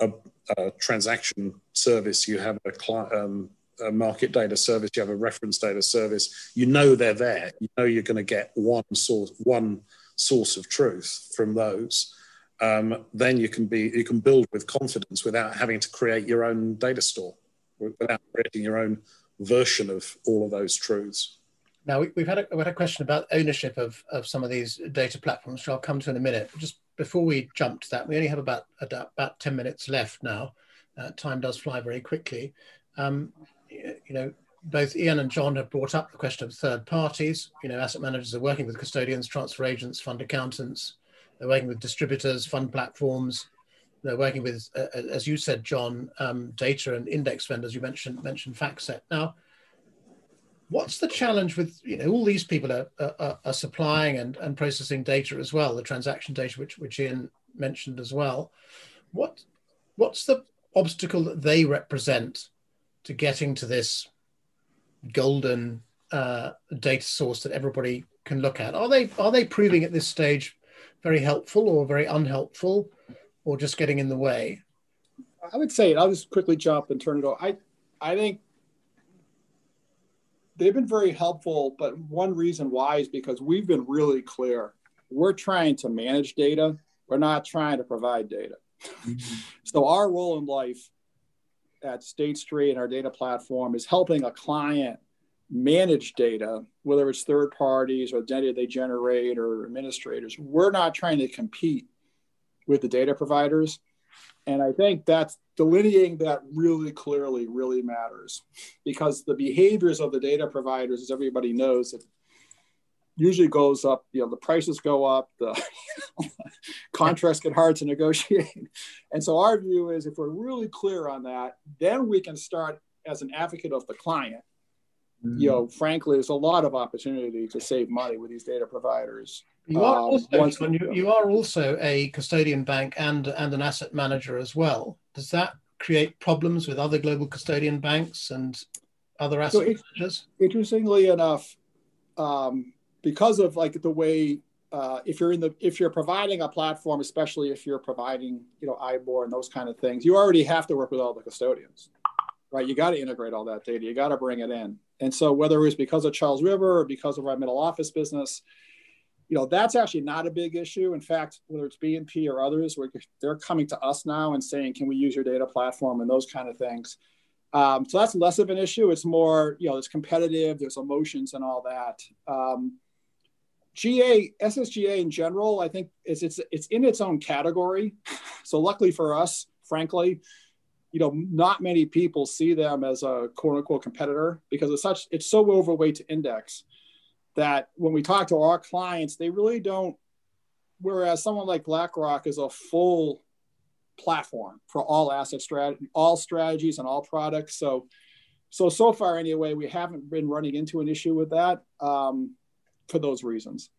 a, a transaction service, you have a, um, a, market data service, you have a reference data service. You know they're there. You know you're going to get one source, one source of truth from those. Um, then you can be you can build with confidence without having to create your own data store, without creating your own version of all of those truths. Now we, have had a, we had a question about ownership of, of some of these data platforms, which I'll come to in a minute. Just before we jump to that, we only have about about ten minutes left now. Uh, time does fly very quickly. Um, you know, both Ian and John have brought up the question of third parties. You know, asset managers are working with custodians, transfer agents, fund accountants. They're working with distributors, fund platforms. They're working with, uh, as you said, John, um, data and index vendors. You mentioned mentioned FactSet. Now, what's the challenge with you know all these people are, are, are, supplying and, and processing data as well the transaction data which which ian mentioned as well what what's the obstacle that they represent to getting to this golden uh, data source that everybody can look at are they are they proving at this stage very helpful or very unhelpful or just getting in the way i would say i'll just quickly jump and turn it over i I think they've been very helpful, but one reason why is because we've been really clear. We're trying to manage data. We're not trying to provide data. Mm-hmm. so our role in life at State Street and our data platform is helping a client manage data, whether it's third parties or data they generate or administrators. We're not trying to compete with the data providers. And I think that's delineating that really clearly really matters because the behaviors of the data providers, as everybody knows, it usually goes up, you know, the prices go up, the contracts get hard to negotiate. And so our view is if we're really clear on that, then we can start as an advocate of the client Mm-hmm. You know, frankly, there's a lot of opportunity to save money with these data providers. You are, um, also, you, you are also a custodian bank and and an asset manager as well. Does that create problems with other global custodian banks and other asset so managers? Interestingly enough, um, because of like the way uh, if you're in the if you're providing a platform, especially if you're providing you know IBOR and those kind of things, you already have to work with all the custodians, right? You got to integrate all that data. You got to bring it in. And so whether it was because of Charles River or because of our middle office business, you know, that's actually not a big issue. In fact, whether it's BNP or others, they're coming to us now and saying, can we use your data platform and those kind of things. Um, so that's less of an issue. It's more, you know, it's competitive, there's emotions and all that. Um, GA, SSGA in general, I think is it's it's in its own category. So luckily for us, frankly, you know, not many people see them as a quote unquote competitor because it's such it's so overweight to index that when we talk to our clients, they really don't. Whereas someone like BlackRock is a full platform for all asset strategy, all strategies and all products. So, so so far anyway, we haven't been running into an issue with that um, for those reasons.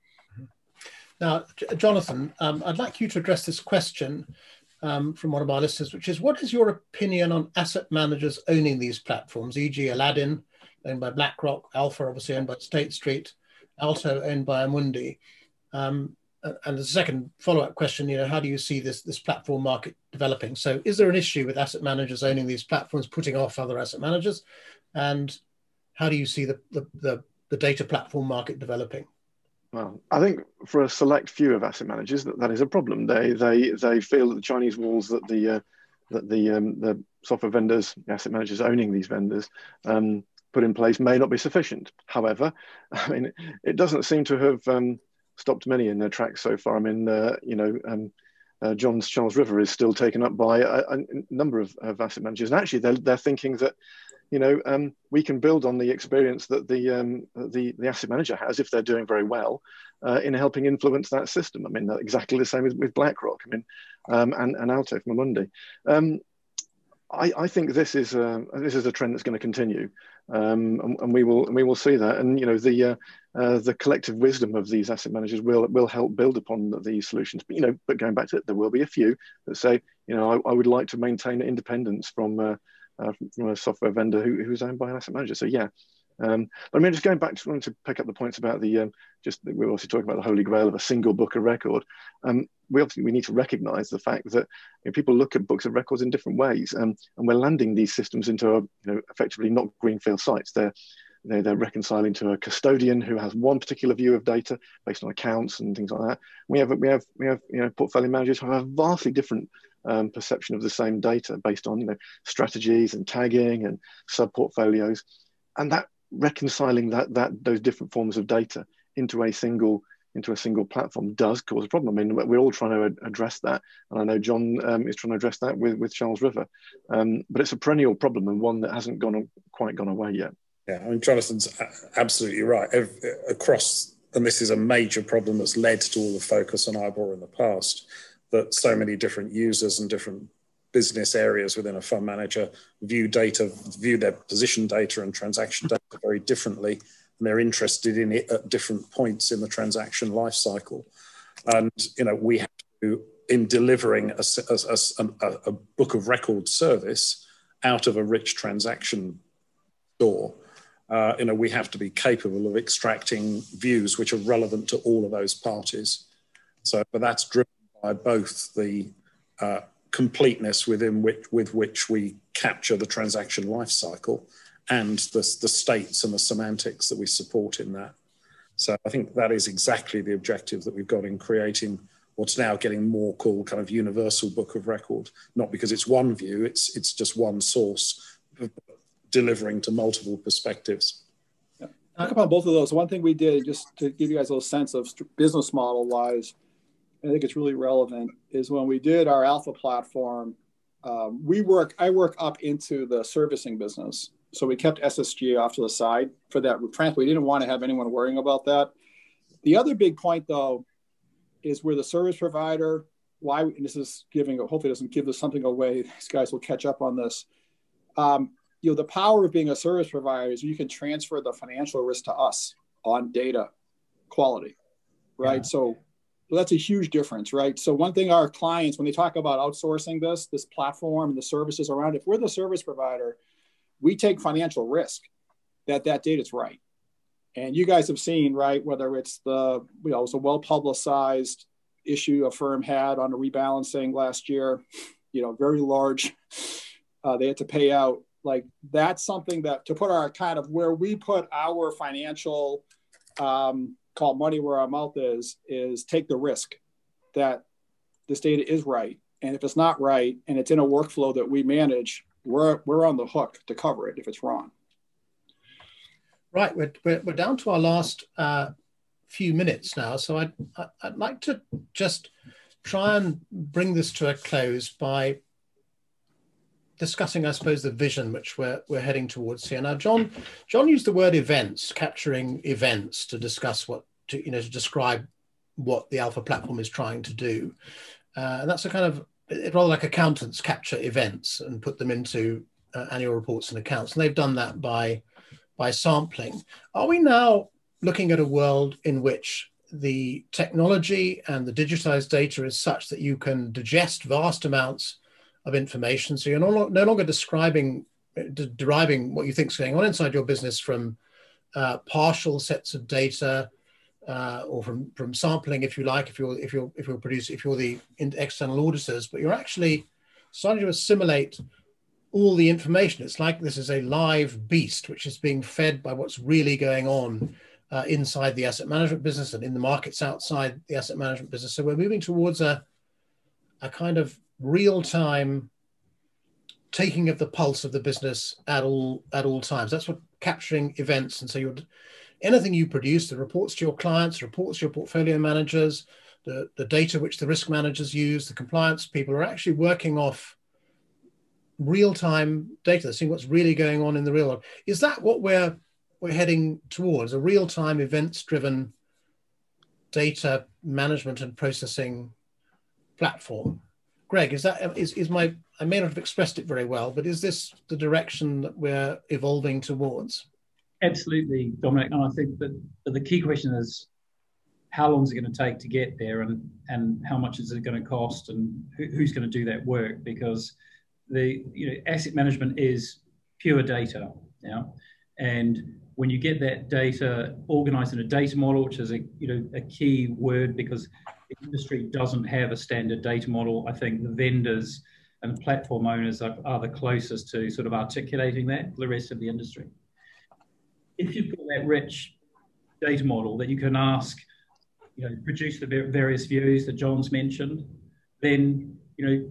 Now, Jonathan, um, I'd like you to address this question um, from one of our listeners, which is what is your opinion on asset managers owning these platforms, e.g., Aladdin, owned by BlackRock, Alpha, obviously owned by State Street, Alto, owned by Amundi? Um, and the second follow-up question, you know, how do you see this this platform market developing? So, is there an issue with asset managers owning these platforms, putting off other asset managers, and how do you see the the, the, the data platform market developing? Well, I think for a select few of asset managers, that, that is a problem. They they they feel that the Chinese walls that the uh, that the um, the software vendors, asset managers owning these vendors, um, put in place may not be sufficient. However, I mean, it doesn't seem to have um, stopped many in their tracks so far. I mean, uh, you know, um, uh, John's Charles River is still taken up by a, a number of, of, asset managers, and actually they're, they're thinking that you know, um, we can build on the experience that the, um, the, the asset manager has if they're doing very well uh, in helping influence that system. I mean, exactly the same with, with BlackRock. I mean, um, and, and Alto from Amundi. Um, I, I, think this is a, this is a trend that's going to continue, um, and, and, we will and we will see that. And you know, the uh, uh, the collective wisdom of these asset managers will will help build upon these solutions. But you know, but going back to it, there will be a few that say, you know, I, I would like to maintain independence from uh, uh, from a software vendor who, who's owned by an asset manager. So yeah, um, but I mean, just going back to to pick up the points about the um, just we are also talking about the holy grail of a single book of record. Um, we obviously we need to recognise the fact that you know, people look at books of records in different ways, um, and we're landing these systems into a, you know effectively not greenfield sites. They're they're, they're reconciling to a custodian who has one particular view of data based on accounts and things like that. We have we have we have you know portfolio managers who have vastly different um, perception of the same data based on you know strategies and tagging and sub portfolios, and that reconciling that that those different forms of data into a single into a single platform does cause a problem. I mean, we're all trying to address that, and I know John um, is trying to address that with, with Charles River, um, but it's a perennial problem and one that hasn't gone quite gone away yet. Yeah, I mean, Jonathan's absolutely right. Across, and this is a major problem that's led to all the focus on IBOR in the past that so many different users and different business areas within a fund manager view data, view their position data and transaction data very differently, and they're interested in it at different points in the transaction life cycle. And you know, we have to, in delivering a, a, a, a book of record service out of a rich transaction store, uh, you know, we have to be capable of extracting views which are relevant to all of those parties. So, but that's driven by both the uh, completeness within which with which we capture the transaction lifecycle and the, the states and the semantics that we support in that. So I think that is exactly the objective that we've got in creating what's now getting more called kind of universal book of record. Not because it's one view, it's it's just one source delivering to multiple perspectives. Yeah. Talk about both of those. One thing we did, just to give you guys a little sense of business model wise, I think it's really relevant, is when we did our alpha platform, um, we work, I work up into the servicing business. So we kept SSG off to the side for that transfer. We didn't want to have anyone worrying about that. The other big point, though, is where the service provider, why, and this is giving, hopefully doesn't give us something away. These guys will catch up on this. Um, you know, the power of being a service provider is you can transfer the financial risk to us on data quality, right? Yeah. So that's a huge difference, right? So one thing our clients, when they talk about outsourcing this, this platform and the services around, if we're the service provider, we take financial risk that that data is right. And you guys have seen, right, whether it's the, you know, it was a well publicized issue a firm had on a rebalancing last year, you know, very large. Uh, they had to pay out. Like that's something that to put our kind of where we put our financial, um, call money where our mouth is, is take the risk that this data is right. And if it's not right and it's in a workflow that we manage, we're, we're on the hook to cover it if it's wrong. Right, we're, we're, we're down to our last uh, few minutes now. So I'd, I'd like to just try and bring this to a close by discussing, I suppose, the vision which we're, we're heading towards here. Now, John, John used the word events, capturing events to discuss what, to, you know, to describe what the Alpha platform is trying to do. Uh, and that's a kind of rather like accountants capture events and put them into uh, annual reports and accounts. And they've done that by, by sampling. Are we now looking at a world in which the technology and the digitized data is such that you can digest vast amounts of information? So you're no, no longer describing, deriving what you think is going on inside your business from uh, partial sets of data uh, or from from sampling, if you like, if you're if you're if you're producing if you're the external auditors, but you're actually starting to assimilate all the information. It's like this is a live beast which is being fed by what's really going on uh, inside the asset management business and in the markets outside the asset management business. So we're moving towards a a kind of real time taking of the pulse of the business at all at all times. That's what capturing events. And so you're anything you produce, the reports to your clients, reports to your portfolio managers, the, the data which the risk managers use, the compliance people are actually working off real-time data, seeing what's really going on in the real world. Is that what we're we're heading towards? A real-time events-driven data management and processing platform? Greg, is that is, is my I may not have expressed it very well, but is this the direction that we're evolving towards? Absolutely, Dominic. And I think that the key question is how long is it going to take to get there and, and how much is it going to cost and who, who's going to do that work? Because the you know, asset management is pure data. Yeah. And when you get that data organized in a data model, which is a you know a key word because industry doesn't have a standard data model, I think the vendors and the platform owners are, are the closest to sort of articulating that for the rest of the industry. If you've got that rich data model that you can ask, you know, produce the various views that John's mentioned, then you know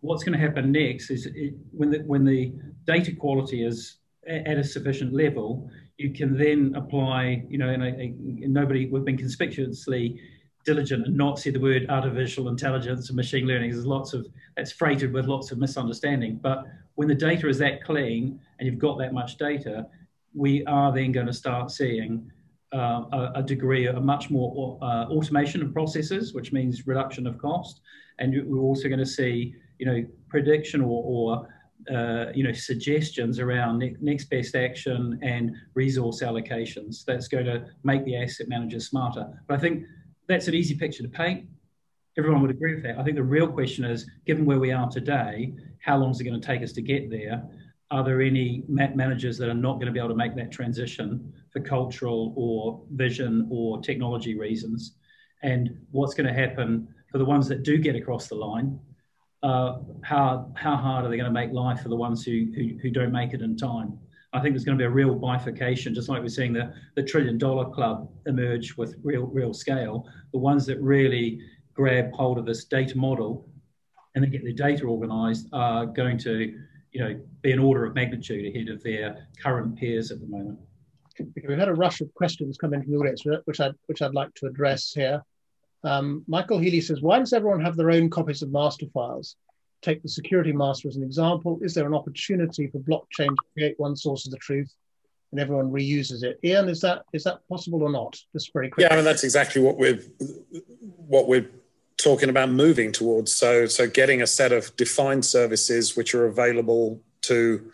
what's going to happen next is it, when the when the data quality is at a sufficient level, you can then apply, you know, and, and nobody we've been conspicuously diligent and not see the word artificial intelligence and machine learning. There's lots of that's freighted with lots of misunderstanding. But when the data is that clean and you've got that much data, we are then going to start seeing uh, a, a, degree of much more uh, automation of processes, which means reduction of cost. And we're also going to see, you know, prediction or, or uh, you know, suggestions around ne next best action and resource allocations. That's going to make the asset manager smarter. But I think that's an easy picture to paint. Everyone would agree with that. I think the real question is, given where we are today, how long is it going to take us to get there? are there any managers that are not going to be able to make that transition for cultural or vision or technology reasons? And what's going to happen for the ones that do get across the line? uh, how how hard are they going to make life for the ones who, who, who don't make it in time? I think there's going to be a real bifurcation, just like we're seeing the, the trillion dollar club emerge with real real scale. The ones that really grab hold of this data model and then get their data organized are going to you know be an order of magnitude ahead of their current peers at the moment. We've had a rush of questions come in from the audience, which I'd, which I'd like to address here. Um, Michael Healy says, why does everyone have their own copies of master files? Take the security master as an example. Is there an opportunity for blockchain to create one source of the truth and everyone reuses it? Ian, is that is that possible or not? Just very quickly. Yeah, I mean that's exactly what we're what we're talking about moving towards. So so getting a set of defined services which are available to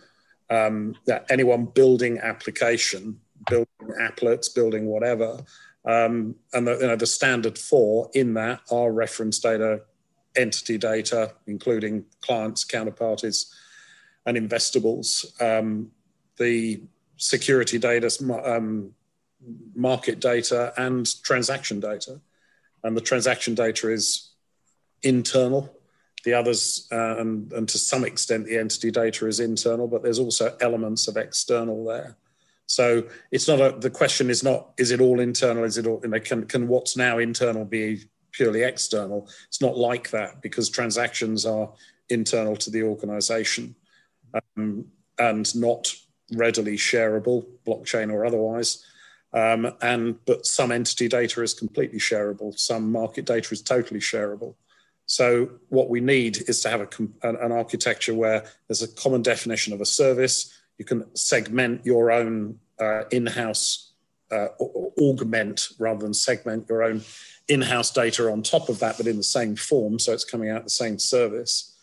um, anyone building application, building applets, building whatever, um, and the, you know, the standard for in that are reference data, entity data, including clients, counterparties, and investables. Um, the security data, um, market data, and transaction data. And the transaction data is internal. The others, uh, and, and to some extent, the entity data is internal, but there's also elements of external there. So it's not a, the question is not, is it all internal? Is it all, you know, can, can what's now internal be purely external? It's not like that because transactions are internal to the organization um, and not readily shareable, blockchain or otherwise. Um, and but some entity data is completely shareable. Some market data is totally shareable. So what we need is to have a, an architecture where there's a common definition of a service, you can segment your own uh, in-house uh, augment rather than segment your own in-house data on top of that, but in the same form, so it's coming out the same service.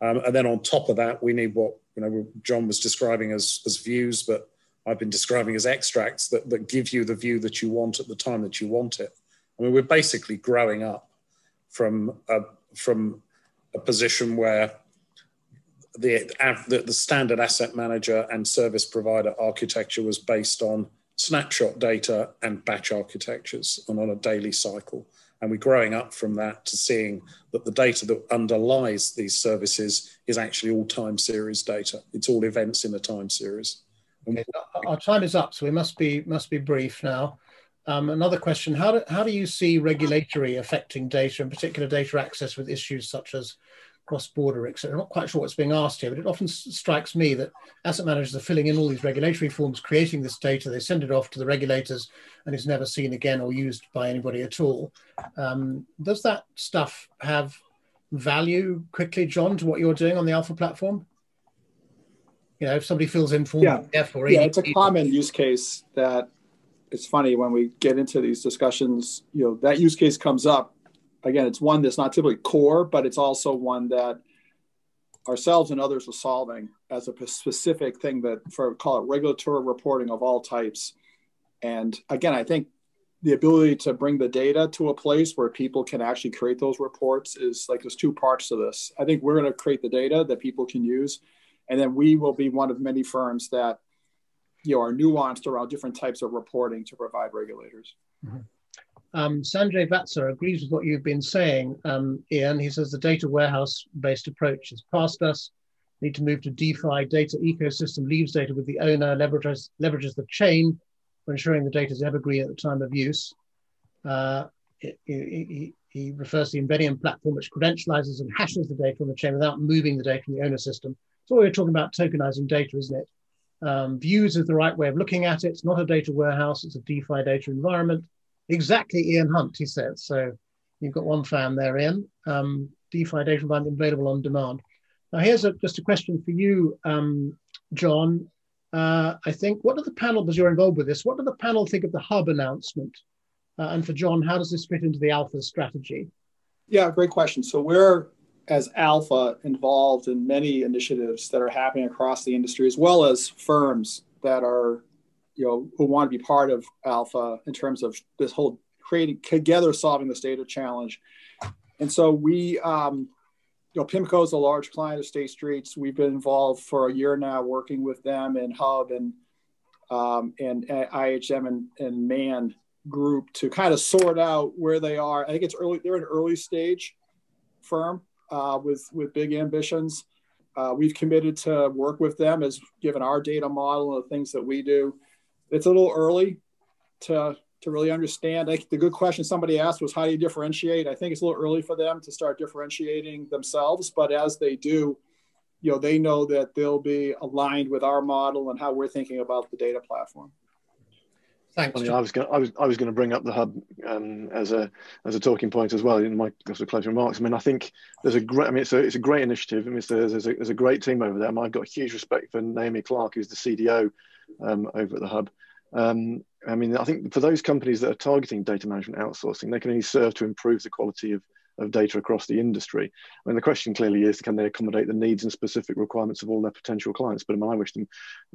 Um, and then on top of that, we need what you know John was describing as as views, but I've been describing as extracts that, that give you the view that you want at the time that you want it. I mean, we're basically growing up from a, from a position where the, the, the standard asset manager and service provider architecture was based on snapshot data and batch architectures and on a daily cycle. And we're growing up from that to seeing that the data that underlies these services is actually all time series data. It's all events in a time series. Okay. Our time is up, so we must be must be brief now. Um, another question: How do how do you see regulatory affecting data, in particular data access, with issues such as cross-border, etc. I'm not quite sure what's being asked here, but it often strikes me that asset managers are filling in all these regulatory forms, creating this data, they send it off to the regulators, and it's never seen again or used by anybody at all. Um, does that stuff have value quickly, John, to what you're doing on the Alpha platform? You know, if somebody fills in form yeah. F or yeah, it's a common use case that it's funny when we get into these discussions, you know, that use case comes up again, it's one that's not typically core, but it's also one that ourselves and others are solving as a specific thing that for call it regulatory reporting of all types. And again, I think the ability to bring the data to a place where people can actually create those reports is like there's two parts to this. I think we're going to create the data that people can use, and then we will be one of many firms that you know are nuanced around different types of reporting to provide regulators. Mm-hmm. Um, Sanjay Vatsa agrees with what you've been saying, um, Ian. He says the data warehouse based approach is past us. Need to move to DeFi data ecosystem, leaves data with the owner, leverages, leverages the chain for ensuring the data is evergreen at the time of use. Uh, he, refers to the Inveniam platform, which credentializes and hashes the data on the chain without moving the data from the owner system. So we're talking about tokenizing data, isn't it? Um, views is the right way of looking at it. It's not a data warehouse, it's a DeFi data environment. Exactly, Ian Hunt, he said. So you've got one fan there, Ian. Um, DeFi data environment available on demand. Now, here's a, just a question for you, um, John. Uh, I think, what do the panel, because you're involved with this, what do the panel think of the hub announcement? Uh, and for John, how does this fit into the Alpha strategy? Yeah, great question. So we're, as Alpha, involved in many initiatives that are happening across the industry, as well as firms that are you know who want to be part of alpha in terms of this whole creating together solving this data challenge and so we um, you know pimco is a large client of state streets we've been involved for a year now working with them and hub and um, and ihm and, and man group to kind of sort out where they are i think it's early they're an early stage firm uh, with with big ambitions. Uh, we've committed to work with them as given our data model and the things that we do. It's a little early to to really understand. Think the good question somebody asked was how do you differentiate? I think it's a little early for them to start differentiating themselves, but as they do, you know, they know that they'll be aligned with our model and how we're thinking about the data platform. Thanks. I, I was going. I was. I was going to bring up the hub um, as a as a talking point as well in my sort of closing remarks. I mean, I think there's a great. I mean, it's a it's a great initiative. I mean, there's, there's, a, there's a great team over there. I I've got huge respect for Naomi Clark, who's the CDO um, over at the hub. Um, I mean, I think for those companies that are targeting data management outsourcing, they can only serve to improve the quality of of data across the industry. I mean, the question clearly is, can they accommodate the needs and specific requirements of all their potential clients? But I, mean, I wish them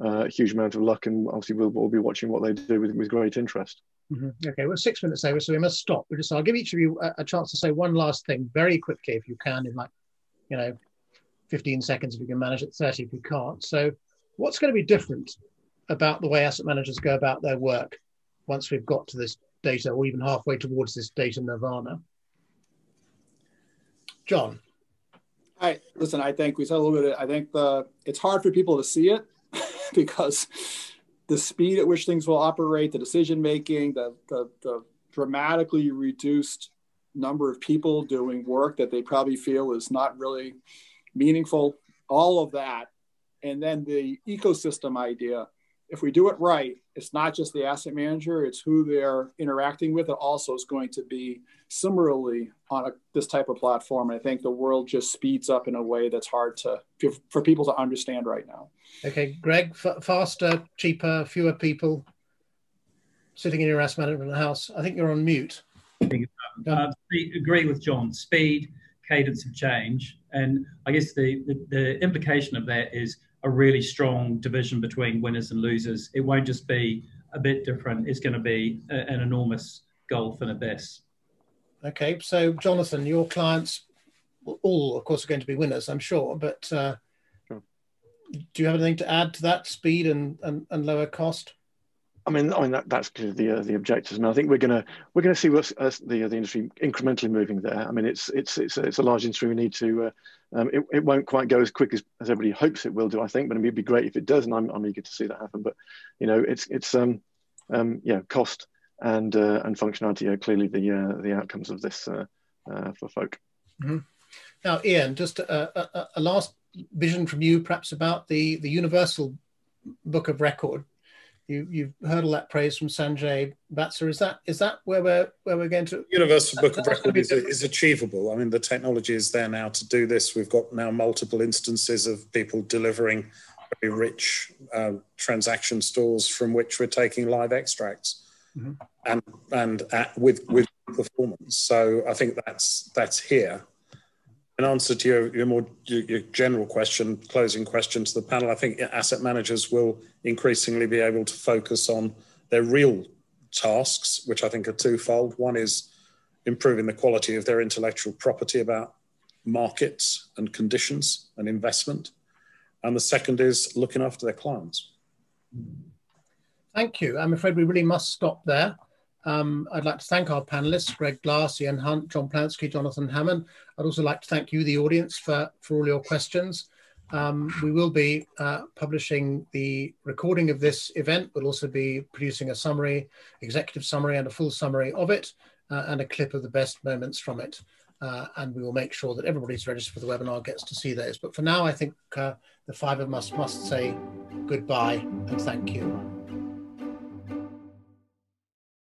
uh, a huge amount of luck, and obviously we'll, be watching what they do with, with great interest. Mm-hmm. Okay, we're six minutes over, so we must stop. Just, I'll give each of you a, a, chance to say one last thing very quickly, if you can, in like, you know, 15 seconds if you can manage it, 30 if you can't. So, what's going to be different about the way asset managers go about their work once we've got to this data, or even halfway towards this data nirvana? John. I listen. I think we said a little bit. I think the it's hard for people to see it because the speed at which things will operate, the decision making, the, the, the dramatically reduced number of people doing work that they probably feel is not really meaningful. All of that, and then the ecosystem idea if we do it right, it's not just the asset manager, it's who they're interacting with. It also is going to be similarly on a, this type of platform. And I think the world just speeds up in a way that's hard to for people to understand right now. Okay, Greg, f- faster, cheaper, fewer people sitting in your asset management house. I think you're on mute. Uh, agree with John. Speed, cadence of change, and I guess the, the, the implication of that is a really strong division between winners and losers. It won't just be a bit different. It's going to be a, an enormous gulf and abyss. Okay, so Jonathan, your clients all, of course, are going to be winners, I'm sure. But uh, sure. do you have anything to add to that speed and, and, and lower cost? I mean, I mean that, that's the uh, the objectives. I mean, I think we're gonna we're gonna see what's uh, the uh, the industry incrementally moving there. I mean, it's it's it's a, it's a large industry. We need to. Uh, um, it, it won't quite go as quick as, as everybody hopes it will do. I think, but it'd be great if it does, and I'm, I'm eager to see that happen. But you know, it's it's um um yeah cost and uh, and functionality are clearly the uh, the outcomes of this for folk. Mm-hmm. Now, Ian, just a, a, a last vision from you, perhaps about the the universal book of record you, you've heard all that praise from Sanjay Vatsa. Is that is that where we're where we're going to? Universal Book of Record is, is, achievable. I mean, the technology is there now to do this. We've got now multiple instances of people delivering very rich uh, transaction stores from which we're taking live extracts, mm-hmm. and and at, with with performance. So I think that's that's here in answer to your, your more your general question, closing question to the panel, I think asset managers will increasingly be able to focus on their real tasks, which I think are twofold. One is improving the quality of their intellectual property about markets and conditions and investment. And the second is looking after their clients. Thank you. I'm afraid we really must stop there. Um, I'd like to thank our panelists, Greg Glass, Ian Hunt, John Plansky, Jonathan Hammond. I'd also like to thank you, the audience, for, for all your questions. Um, we will be uh, publishing the recording of this event. We'll also be producing a summary, executive summary, and a full summary of it, uh, and a clip of the best moments from it. Uh, and we will make sure that everybody who's registered for the webinar gets to see those. But for now, I think uh, the five of us must say goodbye and thank you.